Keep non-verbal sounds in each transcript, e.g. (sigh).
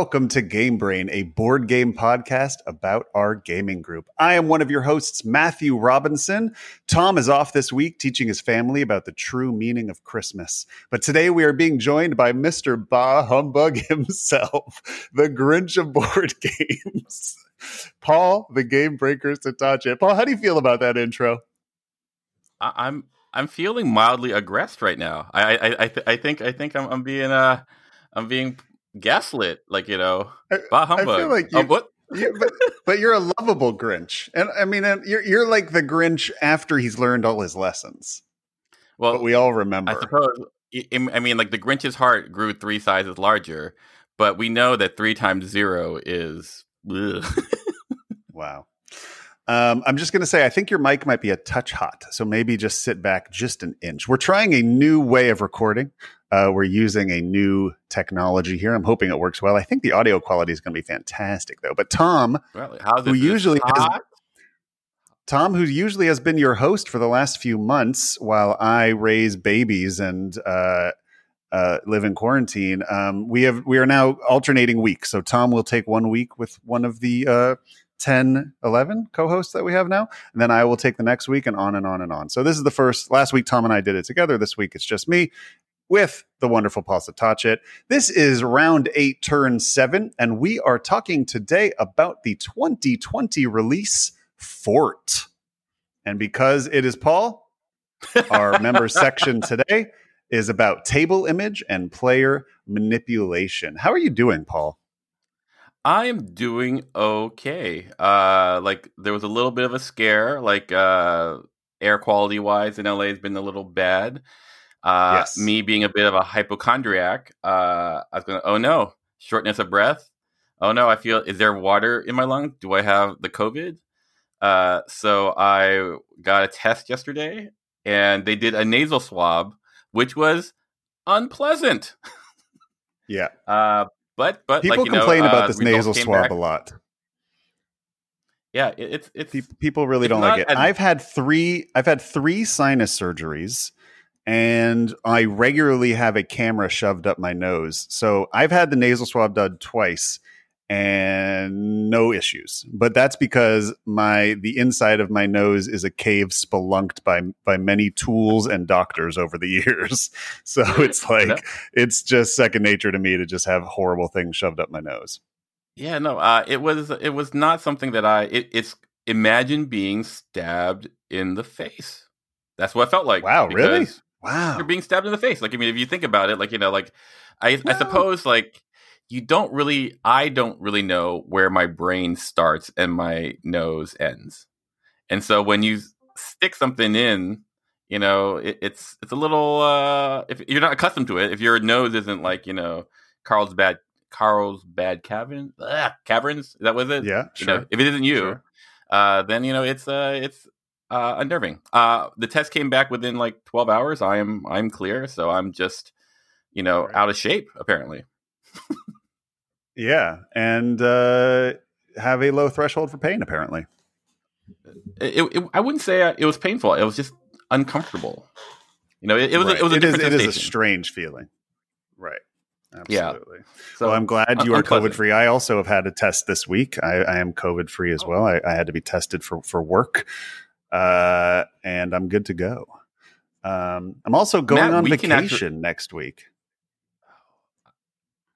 welcome to Game Brain, a board game podcast about our gaming group. I am one of your hosts, Matthew Robinson. Tom is off this week teaching his family about the true meaning of Christmas. But today we are being joined by Mr. Bah Humbug (laughs) himself, the Grinch of board (laughs) games, Paul, the Game Breaker Satache. Paul, how do you feel about that intro? I- I'm I'm feeling mildly aggressed right now. I I I, th- I think I think I'm, I'm being uh I'm being gaslit, like you know, bah humbug. I feel like Oh, you, what? you- but, but you're a lovable Grinch, and I mean, and you're you're like the Grinch after he's learned all his lessons. Well, but we all remember. I suppose. I mean, like the Grinch's heart grew three sizes larger, but we know that three times zero is. Wow. Um, I'm just going to say, I think your mic might be a touch hot. So maybe just sit back just an inch. We're trying a new way of recording. Uh, we're using a new technology here. I'm hoping it works well. I think the audio quality is going to be fantastic, though. But Tom, Well, Who usually hot? Tom, who usually has been your host for the last few months while I raise babies and uh, uh, live in quarantine, um, we have we are now alternating weeks. So Tom will take one week with one of the uh, 10, 11 co-hosts that we have now, and then I will take the next week, and on and on and on. So this is the first. Last week, Tom and I did it together. This week, it's just me with the wonderful Paul Satachet. This is round eight, turn seven, and we are talking today about the 2020 release Fort. And because it is Paul, (laughs) our member section today is about table image and player manipulation. How are you doing, Paul? I am doing okay. Uh, like there was a little bit of a scare, like uh, air quality wise in LA has been a little bad. Uh, Yes. Me being a bit of a hypochondriac, uh, I was going, oh no, shortness of breath. Oh no, I feel, is there water in my lung? Do I have the COVID? Uh, so I got a test yesterday and they did a nasal swab, which was unpleasant. Yeah. (laughs) Uh, but, but People like, you know, complain uh, about this nasal swab back. a lot. Yeah, it, it's, it's, People really don't like it. I've had three. I've had three sinus surgeries, and I regularly have a camera shoved up my nose. So I've had the nasal swab done twice, and no issues. But that's because my the inside of my nose is a cave spelunked by by many tools and doctors over the (laughs) years. So it's like it's just second nature to me to just have horrible things shoved up my nose. Yeah, no, uh, it was it was not something that I. It, it's imagine being stabbed in the face. That's what I felt like. Wow, really? Wow. You're being stabbed in the face. Like I mean, if you think about it, like you know, like I, No. I suppose like you don't really. I don't really know where my brain starts and my nose ends, and so when you stick something in. You know, it, it's it's a little uh if you're not accustomed to it, if your nose isn't like, you know, Carlsbad Carl's bad cavern ah, caverns, is that was it? yeah, you sure. know, if it isn't you, Sure. uh, then you know it's uh, it's uh, unnerving. Uh, the test came back within like 12 hours. I am I'm clear, so I'm just you know Right. out of shape apparently. Yeah, and uh, have a low threshold for pain. Apparently, It, it, I wouldn't say it was painful. It was just uncomfortable. You know, it, it was Right. it was a it is, it is a strange feeling, right? Yeah. Absolutely. so well, I'm glad you are. COVID free. I also have had a test this week. I, I am COVID free as Oh. well. I, I had to be tested for for work, uh, and I'm good to go. Um, I'm also going Matt, on vacation actu- next week.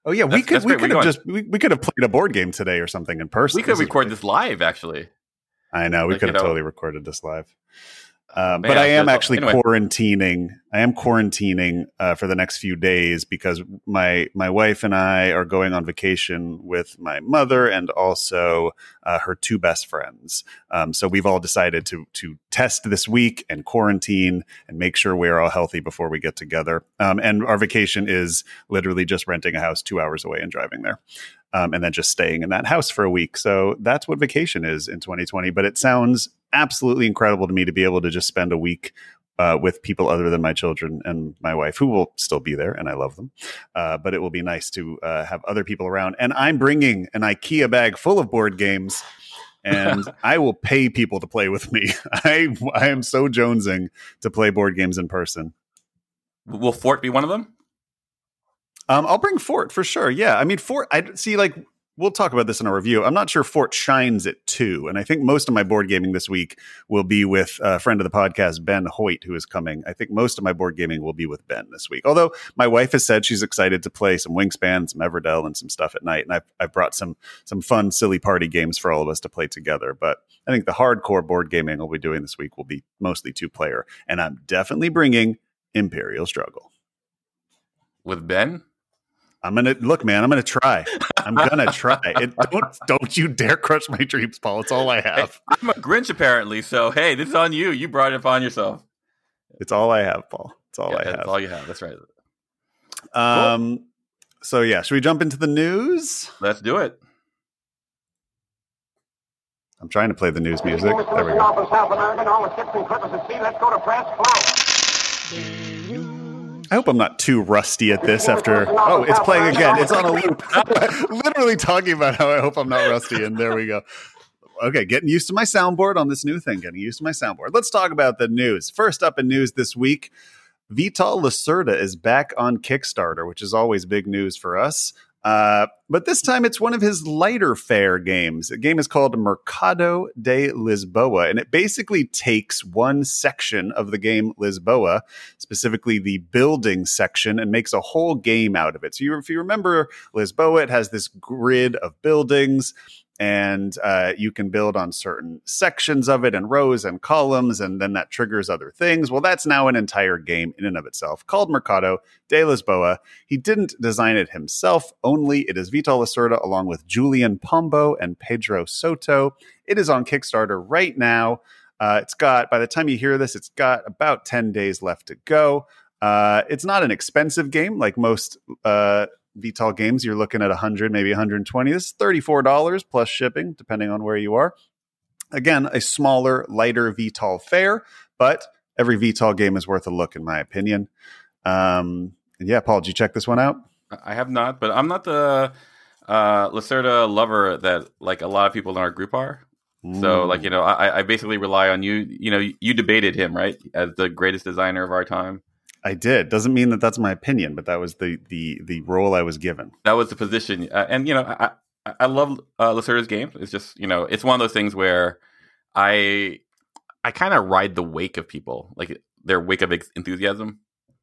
Oh yeah, we could we could have just we, we could have played a board game today or something in person. we could This record this live actually. I know we Like, could you have know- totally recorded this live. Um, but I am actually anyway. quarantining. I am quarantining uh, for the next few days because my my wife and I are going on vacation with my mother and also uh, her two best friends. Um, so we've all decided to to test this week and quarantine and make sure we're all healthy before we get together. Um, and our vacation is literally just renting a house two hours away and driving there. Um, and then just staying in that house for a week. So that's what vacation is in 2020. But it sounds absolutely incredible to me to be able to just spend a week uh, with people other than my children and my wife, who will still be there, and I love them. Uh, but it will be nice to uh, have other people around. And I'm bringing an IKEA bag full of board games, and (laughs) I will pay people to play with me. (laughs) I I am so jonesing to play board games in person. Will Fort be one of them? Um, I'll bring Fort for sure. Yeah, I mean Fort. I see. Like we'll talk about this in our review. I'm not sure Fort shines at two, and I think most of my board gaming this week will be with a friend of the podcast, Ben Hoyt, who is coming. I think most of my board gaming will be with Ben this week. Although my wife has said she's excited to play some Wingspan, some Everdell, and some stuff at night, and I've, I've brought some some fun, silly party games for all of us to play together. But I think the hardcore board gaming we'll be doing this week will be mostly two player, and I'm definitely bringing Imperial Struggle with Ben. I'm gonna look, man. I'm gonna try. I'm gonna try. It, (laughs) don't don't you dare crush my dreams, Paul. It's all I have. Hey, I'm a Grinch apparently, so hey, this is on you. You brought it upon yourself. It's all I have, Paul. It's all yeah, I have. That's all you have. That's right. Um. Cool. So yeah, should we jump into the news? Let's do it. I'm trying to play the news music. There we go. I hope I'm not too rusty at this after. Oh, it's playing again. It's on a loop. (laughs) Literally talking about how I hope I'm not rusty. And there we go. Okay, getting used to my soundboard on this new thing. Getting used to my soundboard. Let's talk about the news. First up in news this week Vital Lacerda is back on Kickstarter, which is always big news for us. Uh, but this time it's one of his lighter fare games. The game is called Mercado de Lisboa, and it basically takes one section of the game Lisboa, specifically the building section, and makes a whole game out of it. So you, if you remember Lisboa, it has this grid of buildings and uh, you can build on certain sections of it and rows and columns, and then that triggers other things. Well, that's now an entire game in and of itself called Mercado de Lisboa. He didn't design it himself, only it is Vital Lacerda along with Julian Pombo and Pedro Soto. It is on Kickstarter right now. Uh, it's got, by the time you hear this, it's got about 10 days left to go. Uh, it's not an expensive game like most uh, Vital games, you're looking at 100, maybe 120. This is $34 plus shipping, depending on where you are. Again, a smaller, lighter Vital fare, but every Vital game is worth a look, in my opinion. Um, yeah, Paul, did you check this one out? I have not, but I'm not the uh, Lacerda lover that like a lot of people in our group are. Mm. So, like you know, I, I basically rely on you. You know, you debated him right as the greatest designer of our time. I did. Doesn't mean that that's my opinion, but that was the the the role I was given. That was the position, uh, and you know, I I love uh, game. It's just you know, it's one of those things where I I kind of ride the wake of people, like their wake of enthusiasm.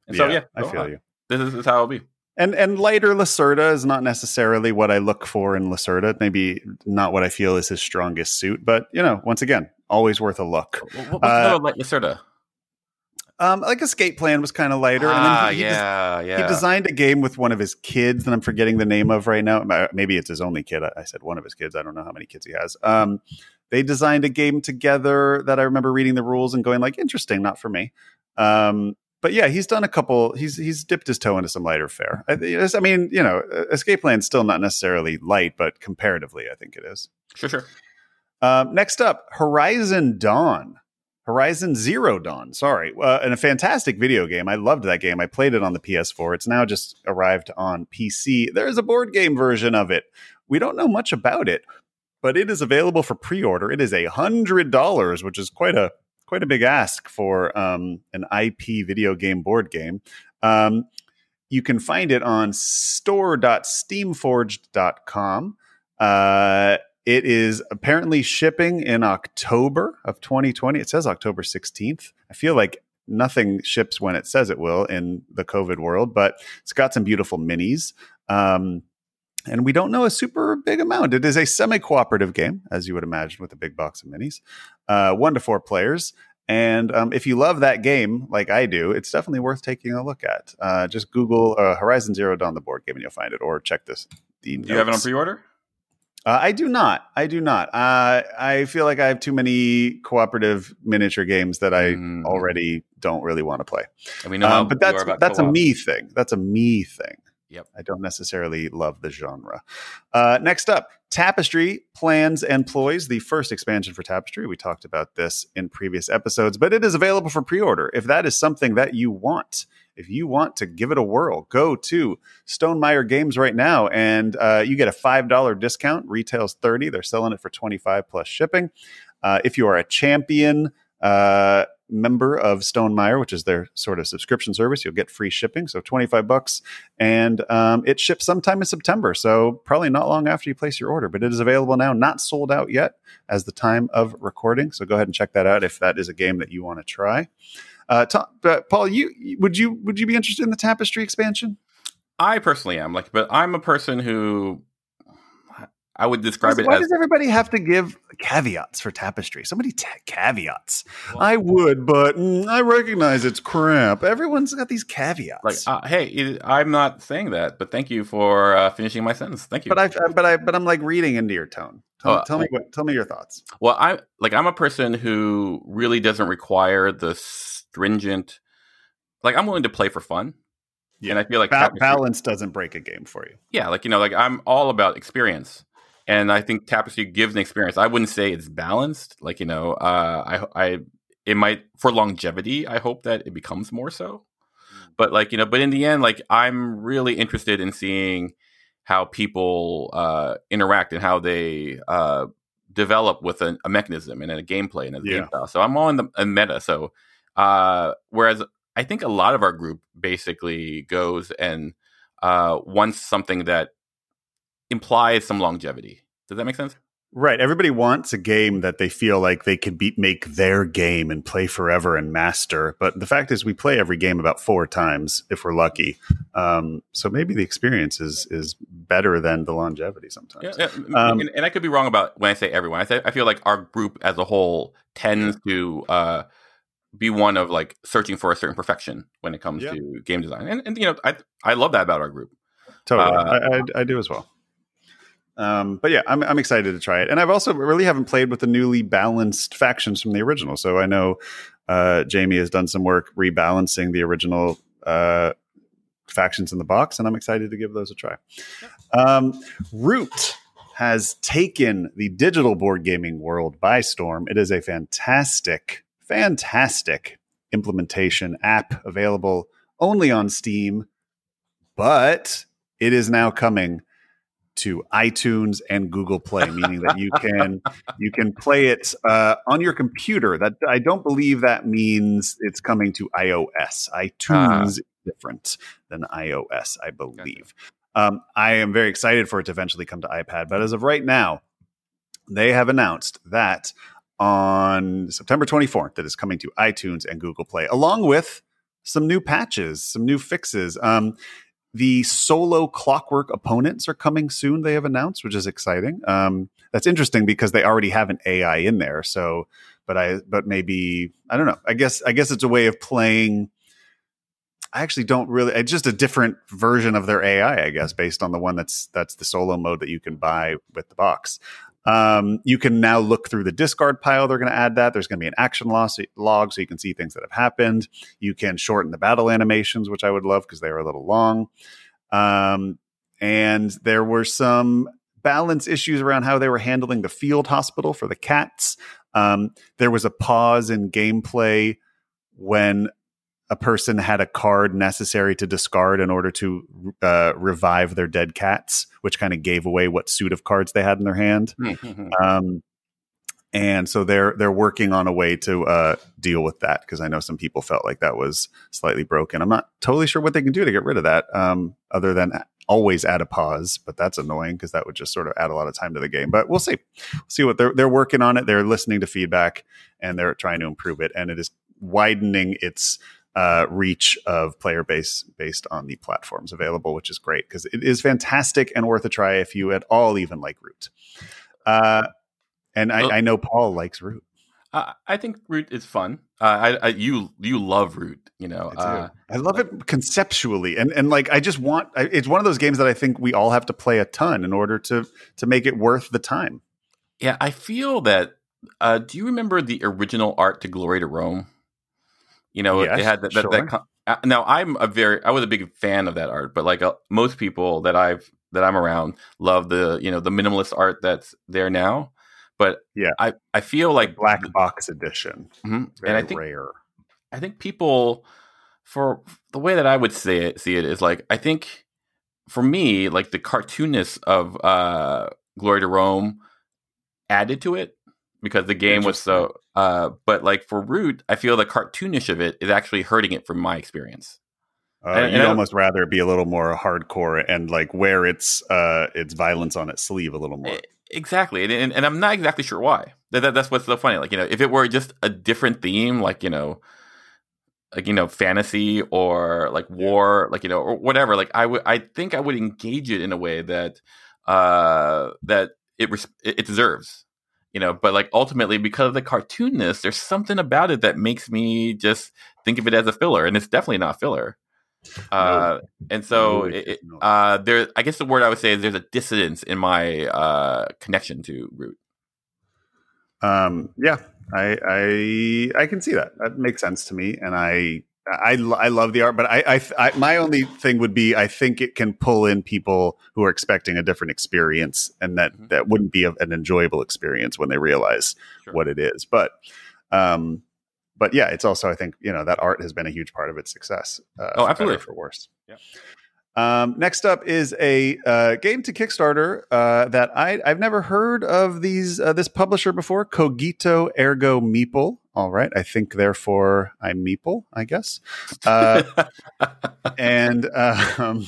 And so yeah, yeah I feel you. This is, this is how it'll be. And and lighter Lacerda is not necessarily what I look for in Lacerda. Maybe not what I feel is his strongest suit, but you know, once again, always worth a look. What's uh, Lacerda? Um, like Escape Plan was kind of lighter. Ah, and then he, he yeah, des- yeah. He designed a game with one of his kids that I'm forgetting the name of right now. Maybe it's his only kid. I said one of his kids. I don't know how many kids he has. Um, they designed a game together that I remember reading the rules and going like, interesting, not for me. Um, but yeah, he's done a couple. He's he's dipped his toe into some lighter fare. I, I mean, you know, Escape Plan's still not necessarily light, but comparatively, I think it is. Sure, sure. Um, next up, Horizon Dawn. Horizon Zero Dawn, sorry, uh, and a fantastic video game. I loved that game. I played it on the PS4. It's now just arrived on PC. There is a board game version of it. We don't know much about it, but it is available for pre-order. It is a hundred dollars, which is quite a quite a big ask for um, an IP video game board game. Um, you can find it on store.steamforged.com. Uh, it is apparently shipping in October of 2020. It says October 16th. I feel like nothing ships when it says it will in the COVID world, but it's got some beautiful minis. Um, and we don't know a super big amount. It is a semi cooperative game, as you would imagine, with a big box of minis, uh, one to four players. And um, if you love that game like I do, it's definitely worth taking a look at. Uh, just Google uh, Horizon Zero Dawn, the board game, and you'll find it, or check this. Do you have it on pre order? Uh, I do not. I do not. Uh, I feel like I have too many cooperative miniature games that I mm. already don't really want to play. I mean, um, but that's that's co-op. a me thing. That's a me thing. Yep. I don't necessarily love the genre. Uh, next up, Tapestry plans and ploys the first expansion for Tapestry. We talked about this in previous episodes, but it is available for pre order. If that is something that you want, if you want to give it a whirl, go to Stonemaier Games right now and uh, you get a $5 discount. Retails 30 They're selling it for 25 plus shipping. Uh, if you are a champion, uh, member of Stonemaier, which is their sort of subscription service, you'll get free shipping. So 25 bucks. And um, it ships sometime in September. So probably not long after you place your order, but it is available now, not sold out yet as the time of recording. So go ahead and check that out if that is a game that you want to try. Uh, Tom, uh, Paul, you would you would you be interested in the Tapestry expansion? I personally am like, but I'm a person who I would describe it why as does everybody have to give caveats for tapestry? Somebody ta- caveats. I would, but mm, I recognize it's crap. Everyone's got these caveats. like, uh, hey, it- I'm not saying that, but thank you for uh, finishing my sentence. Thank you. but I, but I, but I'm like reading into your tone. Tell, Oh, tell me what. Tell me your thoughts. Well, I like I'm a person who really doesn't require the stringent. Like I'm willing to play for fun, Yeah. and I feel like Ba- balance doesn't break a game for you. yeah, like you know, like I'm all about experience, and I think Tapestry gives an experience. I wouldn't say it's balanced, like you know, uh, I I it might for longevity. I hope that it becomes more so, but like you know, but in the end, like I'm really interested in seeing how people uh, interact and how they uh, develop with a, a mechanism and a gameplay and a Yeah. game style. So I'm all in the meta. So uh, whereas I think a lot of our group basically goes and uh, wants something that implies some longevity. Does that make sense? Right. Everybody wants a game that they feel like they could be, make their game and play forever and master. But the fact is, we play every game about four times if we're lucky. Um, so maybe the experience is is better than the longevity sometimes. Yeah, yeah. Um, and, and I could be wrong about when I say everyone. I say I feel like our group as a whole tends to uh, be one of like searching for a certain perfection when it comes Yeah. to game design, and, and you know I I love that about our group. Totally, Uh, I, I, I do as well. Um, but yeah, I'm I'm excited to try it, and I've also really haven't played with the newly balanced factions from the original. So I know uh, Jamie has done some work rebalancing the original uh, factions in the box, and I'm excited to give those a try. Um, Root has taken the digital board gaming world by storm. It is a fantastic, fantastic implementation app available only on Steam, but it is now coming to iTunes and Google Play, meaning that you can (laughs) you can play it uh, on your computer. That I don't believe that means it's coming to iOS. iTunes is different than iOS, I believe. Um, I am very excited for it to eventually come to iPad, but as of right now, they have announced that on September 24th, that is coming to iTunes and Google Play, along with some new patches, some new fixes. Um, the solo clockwork opponents are coming soon, they have announced, which is exciting. Um, that's interesting because they already have an AI in there. So, but I, but maybe, I don't know. I guess, I guess it's a way of playing. I actually don't really, it's just a different version of their AI, I guess, based on the one that's, that's the solo mode that you can buy with the box. Um, you can now look through the discard pile. They're going to add that. There's going to be an action loss, log so you can see things that have happened. You can shorten the battle animations, which I would love because they are a little long. Um, and there were some balance issues around how they were handling the field hospital for the cats. Um, there was a pause in gameplay when a person had a card necessary to discard in order to uh, revive their dead cats, which kind of gave away what suit of cards they had in their hand. Um, and so they're they're working on a way to uh, deal with that because I know some people felt like that was slightly broken. I'm not totally sure what they can do to get rid of that, um, other than always add a pause. But that's annoying because that would just sort of add a lot of time to the game. But we'll see, we'll see what they're they're working on it. They're listening to feedback and they're trying to improve it, and it is widening its uh, reach of player base based on the platforms available, which is great because it is fantastic and worth a try if you at all even like Root. Uh, and I, I know Paul likes Root. Uh, I think Root is fun. Uh, I, I you you love Root, you know. I. Uh, I love it conceptually, and and like I just want. I, it's one of those games that I think we all have to play a ton in order to to make it worth the time. yeah, I feel that. Uh, do you remember the original art to Glory to Rome? You know, Yes, it had that. that, sure. that uh, now, I'm a very, I was a big fan of that art, but like uh, most people that I've that I'm around love the you know the minimalist art that's there now. But Yeah. I I feel like Black box edition, Mhm. very and I think rare. I think people, for the way that I would say it, see it is like I think for me, like the cartoonness of uh, Glory to Rome added to it. because the game was so. Uh, but like for Root, I feel the cartoonish of it is actually hurting it from my experience. Uh, and, you'd and almost rather be a little more hardcore and like wear its uh, its violence on its sleeve a little more. Exactly, and, and, and I'm not exactly sure why. That, that, that's what's so funny. Like you know, if it were just a different theme, like you know, like you know, fantasy or like war, like you know, or whatever, like I would, I think I would engage it in a way that uh that it it deserves you know but like ultimately because of the cartoonness there's something about it that makes me just think of it as a filler and it's definitely not filler uh, and so it, uh, there, I guess the word I would say is there's a dissonance in my uh, connection to Root. Um, yeah, I, I I can see that. That makes sense to me, and I I, I love the art, but I, I, I, my only thing would be I think it can pull in people who are expecting a different experience, and that mm-hmm. that wouldn't be a, an enjoyable experience when they realize sure. what it is. But um, but yeah, it's also I think you know that art has been a huge part of its success. Uh, oh, absolutely, for worse. Yeah. Um, next up is a uh, game to Kickstarter uh, that I, I've never heard of these uh, this publisher before. Cogito Ergo Meeple. All right, I think therefore I'm Meeple, I guess. Uh, and um,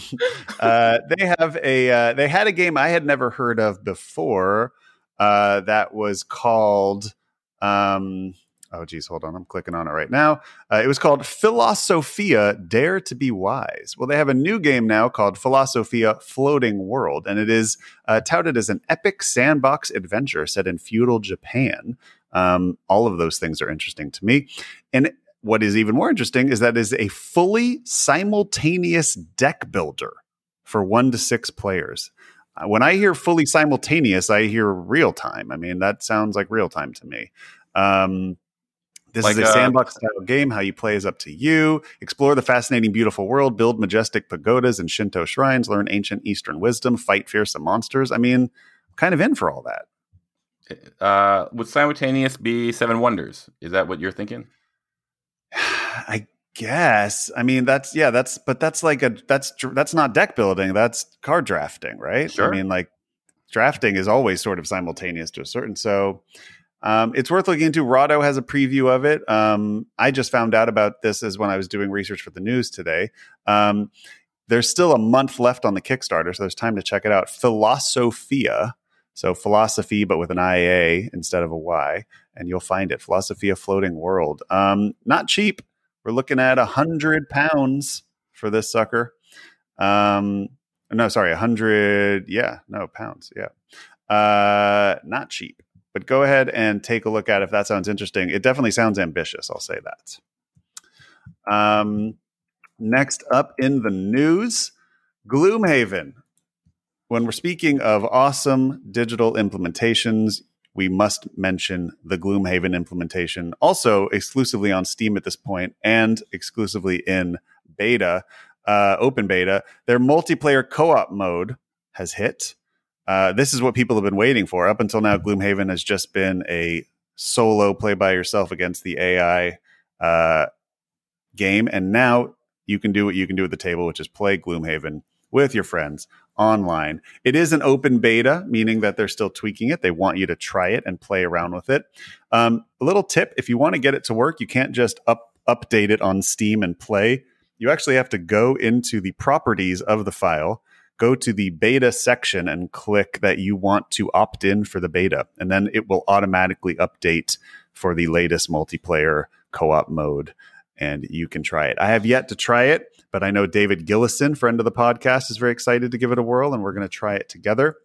uh, they have a uh, they had a game I had never heard of before that was called. Um, oh geez hold on i'm clicking on it right now uh, it was called philosophia dare to be wise well they have a new game now called philosophia floating world and it is uh, touted as an epic sandbox adventure set in feudal japan um, all of those things are interesting to me and what is even more interesting is that it is a fully simultaneous deck builder for one to six players uh, when I hear fully simultaneous, I hear real time. I mean, that sounds like real time to me. Um, this like, is a uh, sandbox style game. How you play is up to you. Explore the fascinating, beautiful world, build majestic pagodas and Shinto shrines, learn ancient Eastern wisdom, fight fearsome monsters. I mean, I'm kind of in for all that. Uh, would simultaneous be Seven Wonders? Is that what you're thinking? (sighs) I guess. I mean, that's yeah, that's but that's like a that's that's not deck building. That's card drafting, right? Sure. I mean, like drafting is always sort of simultaneous to a certain. So um, it's worth looking into. Rahdo has a preview of it. Um, I just found out about this as when I was doing research for the news today. Um, there's still a month left on the Kickstarter, so there's time to check it out. Philosophia, so philosophy, but with an IA instead of a Y, and you'll find it. Philosophia Floating World. Um, not cheap. We're looking at a hundred pounds for this sucker. Um, no, sorry, a hundred. Yeah, no pounds. Yeah, uh, not cheap. But go ahead and take a look at it if that sounds interesting. It definitely sounds ambitious. I'll say that. Um, next up in the news, Gloomhaven. When we're speaking of awesome digital implementations, we must mention the Gloomhaven implementation, also exclusively on Steam at this point and exclusively in beta, uh, open beta. Their multiplayer co op mode has hit. Uh, this is what people have been waiting for. Up until now, Gloomhaven has just been a solo play by yourself against the AI uh, game. And now you can do what you can do at the table, which is play Gloomhaven with your friends online. It is an open beta, meaning that they're still tweaking it. They want you to try it and play around with it. Um, a little tip if you want to get it to work, you can't just up update it on Steam and play. You actually have to go into the properties of the file go to the beta section and click that you want to opt in for the beta. And then it will automatically update for the latest multiplayer co op mode. And you can try it. I have yet to try it, but I know David Gillison, friend of the podcast, is very excited to give it a whirl, and we're going to try it together.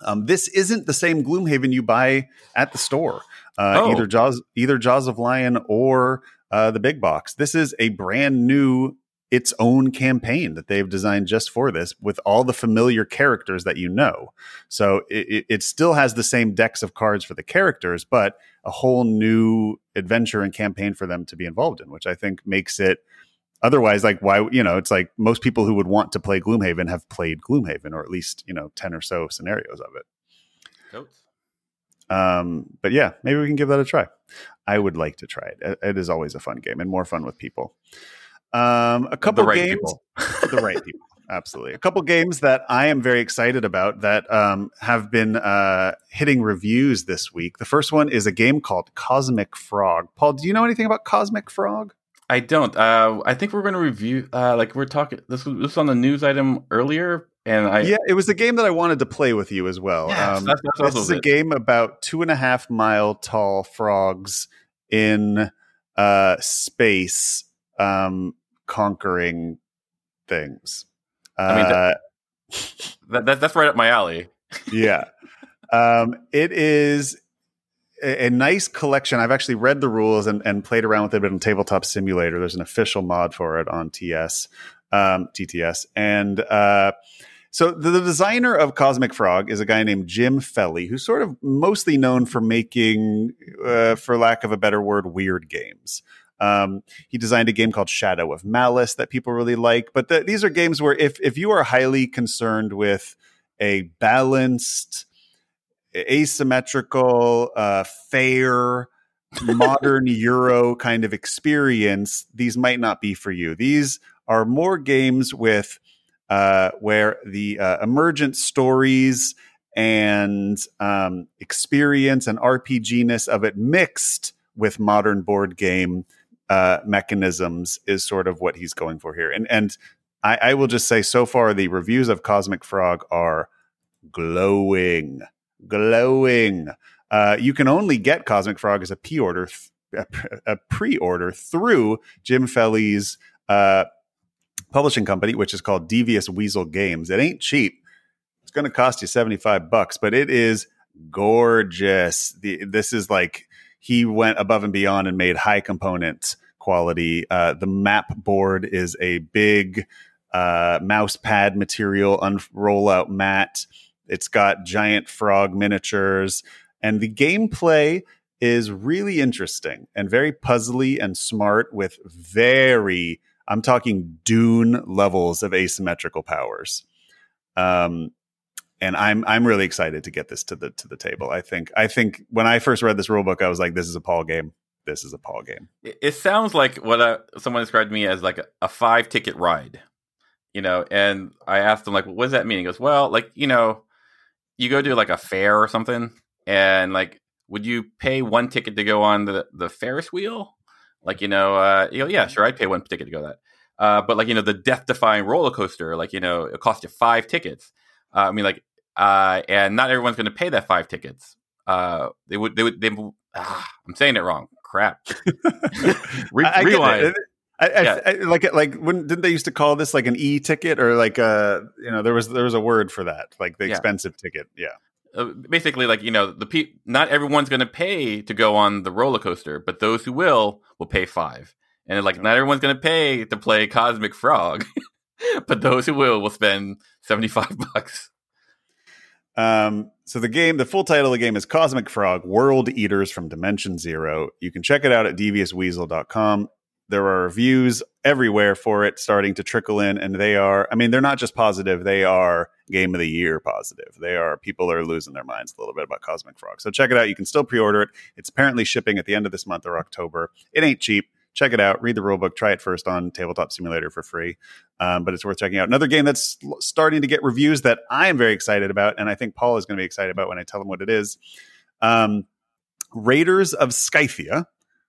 Um, this isn't the same Gloomhaven you buy at the store, uh, oh. either Jaws, either Jaws of Lion or uh, the big box. This is a brand new its own campaign that they've designed just for this with all the familiar characters that you know. So it, it, still has the same decks of cards for the characters, but a whole new adventure and campaign for them to be involved in, which I think makes it otherwise like why you know it's like most people who would want to play gloomhaven have played gloomhaven or at least you know 10 or so scenarios of it Totes. um but yeah maybe we can give that a try i would like to try it it is always a fun game and more fun with people um, a couple right games, (laughs) the right people. absolutely. A couple games that I am very excited about that um, have been uh, hitting reviews this week. The first one is a game called Cosmic Frog. Paul, do you know anything about Cosmic Frog? I don't. Uh, I think we're going to review. Uh, like we're talking. This was, this was on the news item earlier, and I yeah, it was a game that I wanted to play with you as well. Yes, um, that's, that's this is a game about two and a half mile tall frogs in uh, space um, conquering things. I mean, uh, that, that, that's right up my alley. yeah. Um, it is a, a, nice collection. I've actually read the rules and, and played around with it in Tabletop Simulator. There's an official mod for it on TS, um, TTS. And uh, so the, the, designer of Cosmic Frog is a guy named Jim Felli, who's sort of mostly known for making, uh, for lack of a better word, weird games. Um, he designed a game called Shadow of Malice that people really like. But the, these are games where if if you are highly concerned with a balanced, asymmetrical, uh, fair, modern (laughs) Euro kind of experience, these might not be for you. These are more games with uh, where the uh, emergent stories and um, experience and RPGness of it mixed with modern board game uh, mechanisms is sort of what he's going for here. And and I, I will just say so far the reviews of Cosmic Frog are glowing, glowing. Uh, you can only get Cosmic Frog as a pre-order, th- a pre-order through Jim Felli's uh, publishing company, which is called Devious Weasel Games. It ain't cheap. It's going to cost you seventy-five bucks, but it is gorgeous. The, this is like he went above and beyond and made high component quality. Uh, the map board is a big uh, mouse pad material unroll out mat. It's got giant frog miniatures, and the gameplay is really interesting and very puzzly and smart with very I'm talking Dune levels of asymmetrical powers. Um, and I'm I'm really excited to get this to the to the table. I think I think when I first read this rule book, I was like, this is a Paul game. This is a Paul game. It, sounds like what uh, someone described me as like a, a five ticket ride, you know. And I asked him like, what does that mean? He goes, well, like you know, you go to like a fair or something, and like, would you pay one ticket to go on the the Ferris wheel? Like you know, uh, you know, yeah, sure, I'd pay one ticket to go that. Uh, but like you know, the death defying roller coaster, like you know, it costs you five tickets uh, I mean, like, uh, and not everyone's going to pay that five tickets. Uh, they would, they would, they, ah, I'm saying it wrong. Crap. (laughs) (laughs) Re- I, I rewind. I, yeah. I, like like when didn't they used to call this like an e ticket or like a you know there was there was a word for that like the yeah. expensive ticket yeah uh, basically like you know the pe- not everyone's going to pay to go on the roller coaster but those who will will pay five and like not everyone's going to pay to play Cosmic Frog (laughs) but those who will will spend 75 (laughs) bucks. Um, so the game, the full title of the game is Cosmic Frog World Eaters from Dimension Zero. You can check it out at deviousweasel.com. There are reviews everywhere for it starting to trickle in, and they are, I mean, they're not just positive, they are game of the year positive. They are, people are losing their minds a little bit about Cosmic Frog. So check it out. You can still pre order it. It's apparently shipping at the end of this month or October. It ain't cheap check it out. Read the rulebook. Try it first on Tabletop Simulator for free. Um, but it's worth checking out. Another game that's starting to get reviews that I am very excited about, and I think Paul is going to be excited about when I tell him what it is. Um, Raiders of Scythia,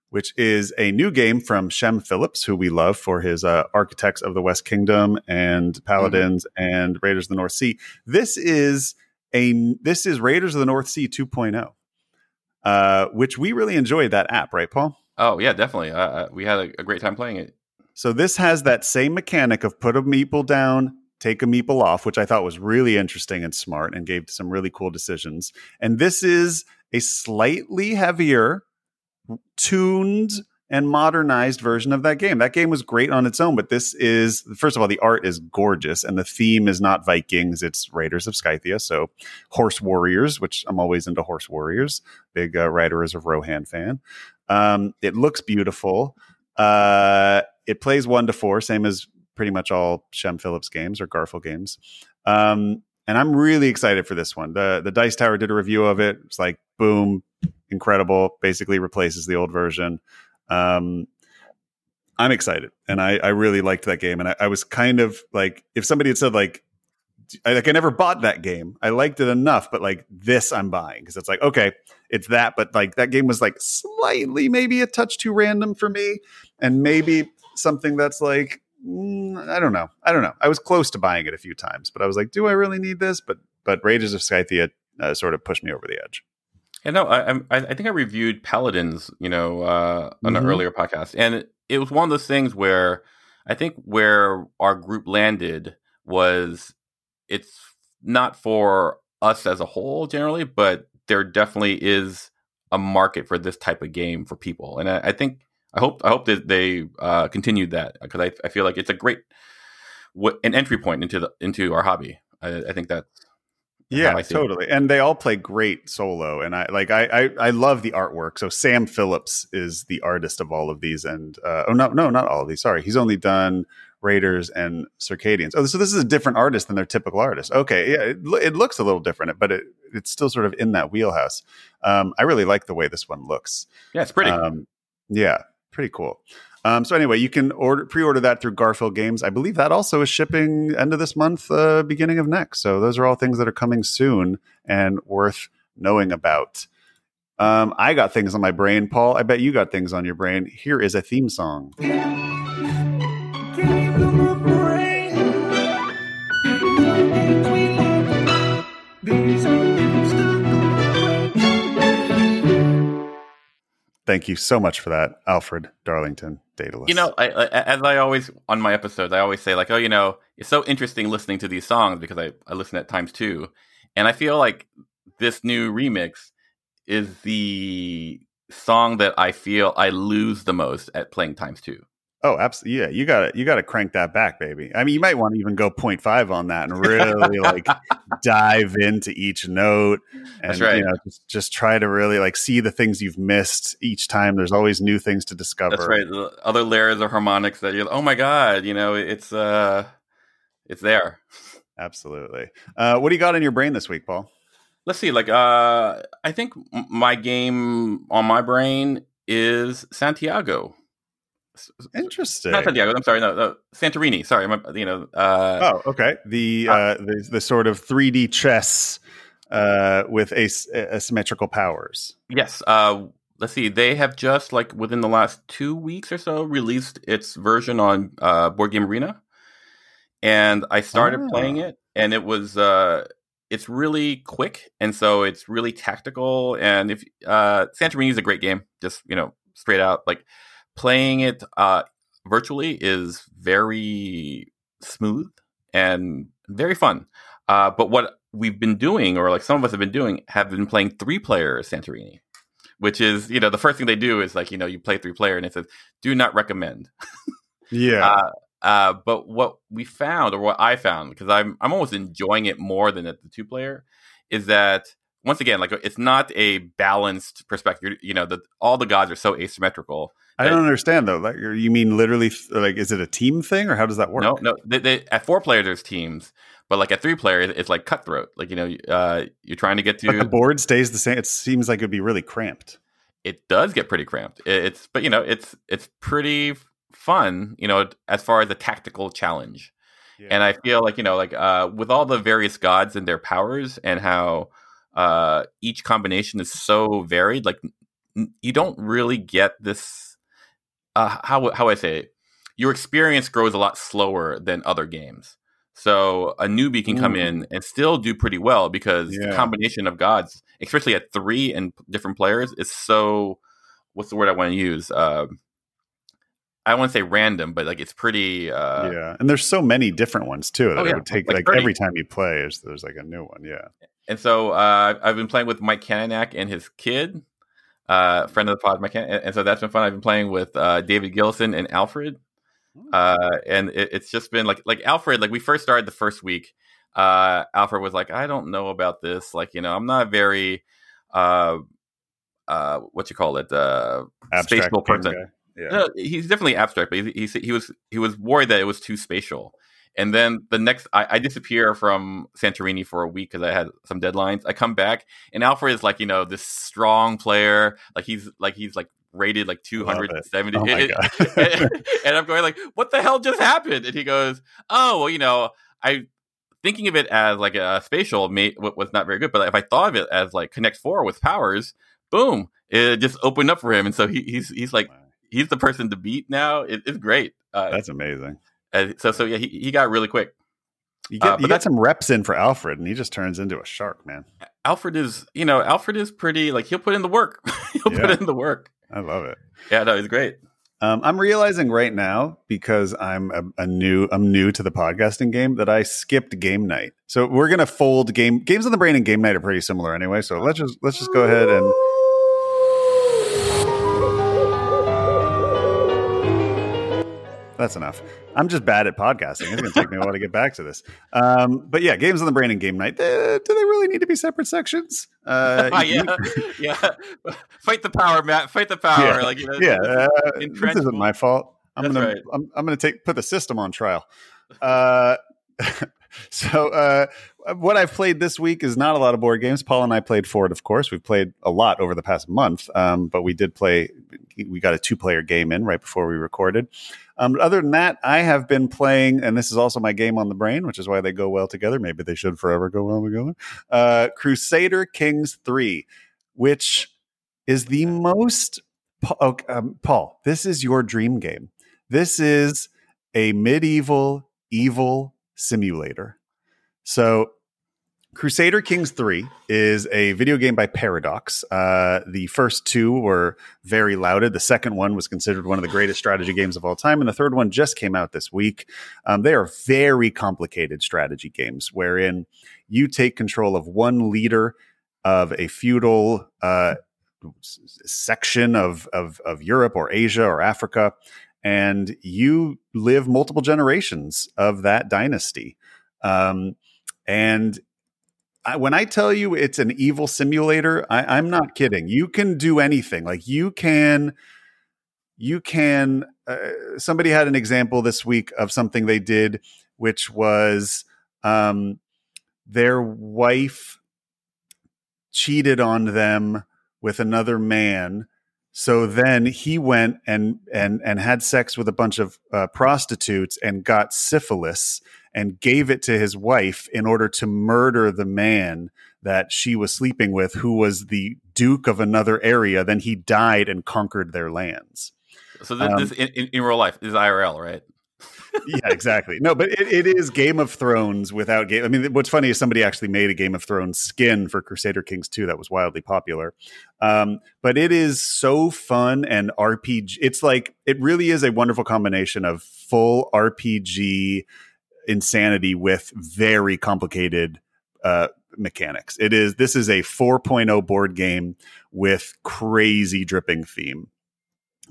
which is a new game from Shem Phillips, who we love for his uh, Architects of the West Kingdom and Paladins mm-hmm. and Raiders of the North Sea. This is a this is Raiders of the North Sea 2.0, uh, which we really enjoyed that app, right, Paul? Oh yeah, definitely. Uh, uh, we had a, a, great time playing it. So this has that same mechanic of put a meeple down, take a meeple off, which I thought was really interesting and smart, and gave some really cool decisions. And this is a slightly heavier, tuned and modernized version of that game. That game was great on its own, but this is first of all the art is gorgeous and the theme is not Vikings, it's Raiders of Scythia, so horse warriors, which I'm always into horse warriors. Big uh, Riders of Rohan fan. Um, it looks beautiful. Uh, it plays one to four, same as pretty much all Shem Phillips games or Garfield games. Um, and I'm really excited for this one. The the Dice Tower did a review of it. It's like boom, incredible. Basically replaces the old version. Um, I'm excited, and I, I really liked that game, and I, I was kind of like, if somebody had said like, I, like I never bought that game, I liked it enough, but like this, I'm buying because it's like okay, it's that, but like that game was like slightly maybe a touch too random for me, and maybe something that's like mm, I don't know, I don't know. I was close to buying it a few times, but I was like, do I really need this? But but Raiders of Scythia uh, sort of pushed me over the edge. Yeah, no, I, I, I think I reviewed Paladins, you know, uh, on mm-hmm. an earlier podcast, and it, it was one of those things where I think where our group landed was it's not for us as a whole generally, but there definitely is a market for this type of game for people, and I, I think I hope I hope that they uh, continued that because I, I feel like it's a great an entry point into the into our hobby. I, I think that's yeah, totally. And they all play great solo. And I like I, I, I love the artwork. So Sam Phillips is the artist of all of these. And uh, oh no, no, not all of these. Sorry, he's only done Raiders and Circadians. Oh, so this is a different artist than their typical artist. Okay, yeah, it, it looks a little different, but it, it's still sort of in that wheelhouse. Um, I really like the way this one looks. Yeah, it's pretty. Um, yeah, pretty cool. Um, so anyway, you can order pre-order that through Garphill Games. I believe that also is shipping end of this month, uh, beginning of next. So those are all things that are coming soon and worth knowing about. Um, I got things on my brain, Paul. I bet you got things on your brain. Here is a theme song. Thank you so much for that, Alfred Darlington, Daedelus. You know, I, I, as I always on my episodes, I always say like, oh, you know, it's so interesting listening to these songs because I, I listen at times too, and I feel like this new remix is the song that I feel I lose the most at playing times two. Oh, absolutely. Yeah, you got to you got to crank that back, baby. I mean, you might want to even go 0.5 on that and really like (laughs) dive into each note and right. you know just, just try to really like see the things you've missed each time. There's always new things to discover. That's right. The other layers of harmonics that you're oh my god, you know, it's uh it's there. Absolutely. Uh what do you got in your brain this week, Paul? Let's see. Like uh I think my game on my brain is Santiago. Interesting. Not Santiago. I'm sorry. No, no Santorini. Sorry. you know. Uh, oh, okay. The, uh, uh, the the sort of 3D chess uh, with as- asymmetrical powers. Yes. Uh, let's see. They have just like within the last two weeks or so released its version on uh, Board Game Arena, and I started oh. playing it, and it was. Uh, it's really quick, and so it's really tactical. And if uh, Santorini is a great game, just you know, straight out like playing it uh, virtually is very smooth and very fun. Uh, but what we've been doing, or like some of us have been doing, have been playing three player Santorini, which is, you know, the first thing they do is like, you know, you play three player and it says, do not recommend. (laughs) yeah. Uh, uh, but what we found, or what I found, because I'm I'm almost enjoying it more than at the two player, is that once again, like it's not a balanced perspective. You know, the all the gods are so asymmetrical I don't understand though. Like, you mean literally? Like, is it a team thing, or how does that work? No, no. They, they, at four players, there's teams, but like at three players, it's like cutthroat. Like you know, uh, you're trying to get to. But the board stays the same. It seems like it'd be really cramped. It does get pretty cramped. It's, but you know, it's it's pretty fun. You know, as far as a tactical challenge, yeah. and I feel like you know, like uh, with all the various gods and their powers, and how uh, each combination is so varied. Like you don't really get this uh, how how I say it, your experience grows a lot slower than other games. So a newbie can come in and still do pretty well because yeah. the combination of gods, especially at three and different players, is so. What's the word I want to use? Uh, I want to say random, but like it's pretty. Uh, yeah, and there's so many different ones too that oh, yeah. it would take like, like every time you play, there's, there's like a new one. Yeah. And so uh, I've been playing with Mike Kananak and his kid, uh, friend of the pod, and, and, so that's been fun. I've been playing with uh, David Gilson and Alfred, uh, and it, it's just been like like Alfred. Like we first started the first week, uh, Alfred was like, "I don't know about this. Like you know, I'm not very, uh, uh, what you call it, uh, spatial person." Yeah. No, he's definitely abstract, but he, he, he was he was worried that it was too spatial. And then the next, I, I disappear from Santorini for a week because I had some deadlines. I come back, and Alfred is like, you know, this strong player. Like he's like he's like rated like 270. Oh and, (laughs) (laughs) and I'm going like, what the hell just happened? And he goes, oh, well, you know, I thinking of it as like a spatial may, was not very good, but if I thought of it as like Connect Four with powers, boom, it just opened up for him, and so he, he's he's like he's the person to beat now. It, it's great. Uh, That's amazing. Uh, so so yeah, he, he got really quick. You get, Uh, you get some reps in for Alfred, and he just turns into a shark, man. Alfred is you know Alfred is pretty like he'll put in the work. (laughs) he'll Yeah. put in the work. I love it. Yeah, no, he's great. Um, I'm realizing right now because I'm a, a new I'm new to the podcasting game that I skipped game night. So we're gonna fold game games on the brain and game night are pretty similar anyway. So let's just let's just go ahead and that's enough. I'm just bad at podcasting. It's gonna take me a while to get back to this. Um, but yeah, games on the brain and game night. do they really need to be separate sections? Uh, (laughs) yeah, (laughs) yeah. Fight the power, Matt. Fight the power. Yeah. Like you know, yeah, uh, this isn't my fault. I'm That's gonna right. I'm, I'm gonna take put the system on trial. Uh, (laughs) so uh, what I've played this week is not a lot of board games. Paul and I played Fort, of course. We've played a lot over the past month, um, but we did play. We got a two player game in right before we recorded. Um, but other than that, I have been playing, and this is also my game on the brain, which is why they go well together. Maybe they should forever go well together. Uh, Crusader Kings Three, which is the most Pa- oh, um, Paul, this is your dream game. This is a medieval evil simulator. So, Crusader Kings 3 is a video game by Paradox. Uh, the first two were very lauded. The second one was considered one of the greatest strategy games of all time. And the third one just came out this week. Um, they are very complicated strategy games wherein you take control of one leader of a feudal uh, section of, of of Europe or Asia or Africa, and you live multiple generations of that dynasty. Um, and I, when I tell you it's an evil simulator, I, I'm not kidding. You can do anything. Like you can, you can. Uh, somebody had an example this week of something they did, which was um, their wife cheated on them with another man. So then he went and and and had sex with a bunch of uh, prostitutes and got syphilis and gave it to his wife in order to murder the man that she was sleeping with, who was the duke of another area. Then he died and conquered their lands. So this, Um, this in, in, in real life this is IRL, right? (laughs) yeah, exactly. No, but it, it is Game of Thrones without game. I mean, what's funny is somebody actually made a Game of Thrones skin for Crusader Kings 2 that was wildly popular. Um, but it is so fun and RPG. It's like, it really is a wonderful combination of full RPG insanity with very complicated uh, mechanics. It is, this is a 4.0 board game with crazy dripping theme.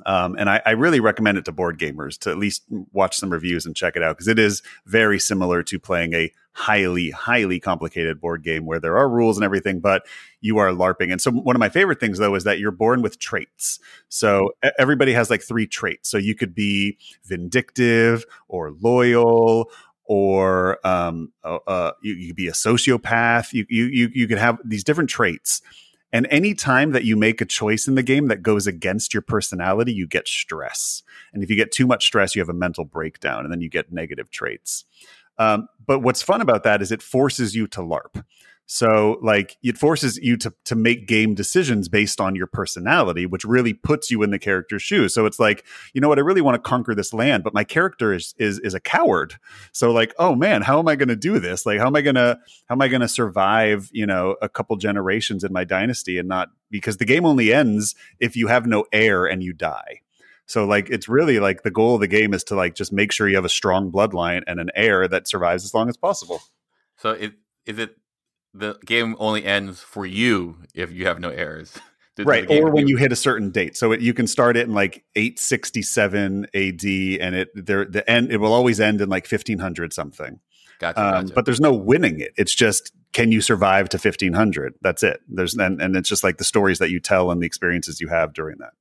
Um, and I, I really recommend it to board gamers to at least watch some reviews and check it out because it is very similar to playing a highly, highly complicated board game where there are rules and everything, but you are LARPing. And so, one of my favorite things though is that you're born with traits. So, everybody has like three traits. So, you could be vindictive or loyal. Or um, uh, you, you could be a sociopath. You, you you you could have these different traits, and any time that you make a choice in the game that goes against your personality, you get stress. And if you get too much stress, you have a mental breakdown and then you get negative traits. Um, but what's fun about that is it forces you to LARP. So, like, it forces you to to make game decisions based on your personality, which really puts you in the character's shoes. So it's like, you know what, I really want to conquer this land, but my character is is is a coward. So, like, oh man, how am I going to do this? Like, how am I gonna how am I going to survive? You know, a couple generations in my dynasty and not because the game only ends if you have no heir and you die. So like it's really like the goal of the game is to like just make sure you have a strong bloodline and an heir that survives as long as possible. So it, is it the game only ends for you if you have no errors? (laughs) Right or when you hit a certain date so it, you can start it in like 867 ad and it there the end it will always end in like 1500 something gotcha, um, gotcha. but there's no winning it it's just can you survive to 1500 that's it there's and, and it's just like the stories that you tell and the experiences you have during that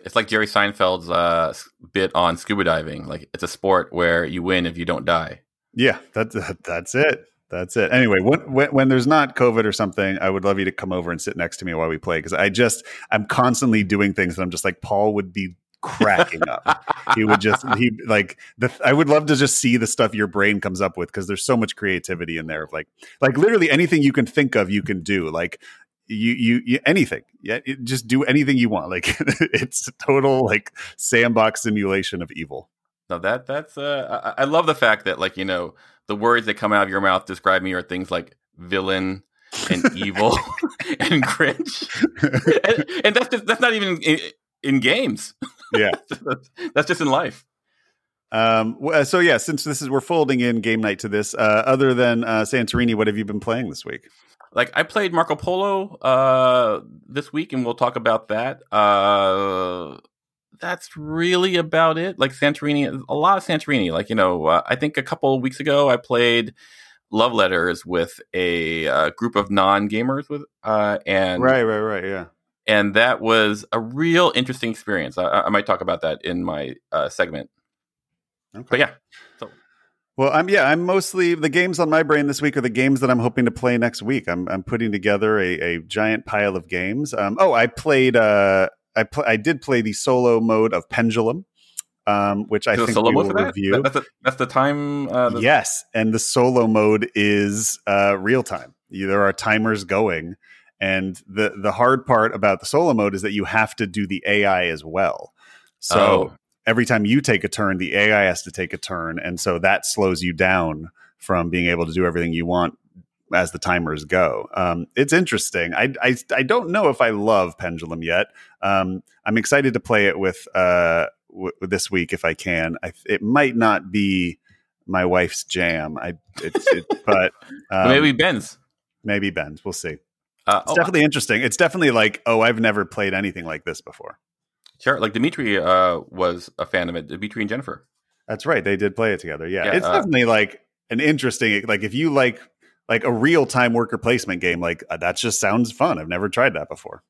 it's like Jerry Seinfeld's uh, bit on scuba diving. Like it's a sport where you win if you don't die. yeah that's (laughs) that's it That's it. Anyway, when, when, when there's not COVID or something, I would love you to come over and sit next to me while we play because I just I'm constantly doing things that I'm just like Paul would be cracking up. he would just he like the I would love to just see the stuff your brain comes up with because there's so much creativity in there of like like literally anything you can think of you can do like you you, you anything yeah just do anything you want like (laughs) it's total like sandbox simulation of evil no that that's uh I, I love the fact that like you know the words that come out of your mouth describe me are things like villain and (laughs) evil (laughs) and cringe. And, and, that's just that's not even in, in games. Yeah. (laughs) That's, that's just in life. Um so yeah since this is we're folding in game night to this uh other than uh santorini what have you been playing this week? Like I played Marco Polo uh, this week, and we'll talk about that. Uh, that's really about it. Like Santorini, a lot of Santorini. Like you know, uh, I think a couple of weeks ago I played Love Letters with a uh, group of non gamers with, uh, and right, right, right, yeah. And that was a real interesting experience. I, I might talk about that in my uh, segment. Okay. But yeah, so well, I'm yeah, I'm mostly the games on my brain this week are the games that I'm hoping to play next week. I'm I'm putting together a, a giant pile of games. Um, oh, I played uh, I pl- I did play the solo mode of Pendulum. Um, which I think we will review. That's, a, that's the time. Uh, the- yes, and the solo mode is uh, real time. There are timers going, and the the hard part about the solo mode is that you have to do the AI as well. So oh every time you take a turn, the AI has to take a turn, and so that slows you down from being able to do everything you want as the timers go. Um, it's interesting. I, I, I don't know if I love Pendulum yet. Um, I'm excited to play it with uh w- this week if I can. I, it might not be my wife's jam. I it's it, (laughs) but um, maybe Ben's. Maybe Ben's. We'll see. Uh, it's oh, definitely interesting. It's definitely like, oh, I've never played anything like this before. Sure. Like Dimitri uh, was a fan of it. Dimitri and Jennifer. That's right. They did play it together. Yeah. yeah it's uh, definitely like an interesting, like if you like, like a real time worker placement game, like uh, that just sounds fun. I've never tried that before.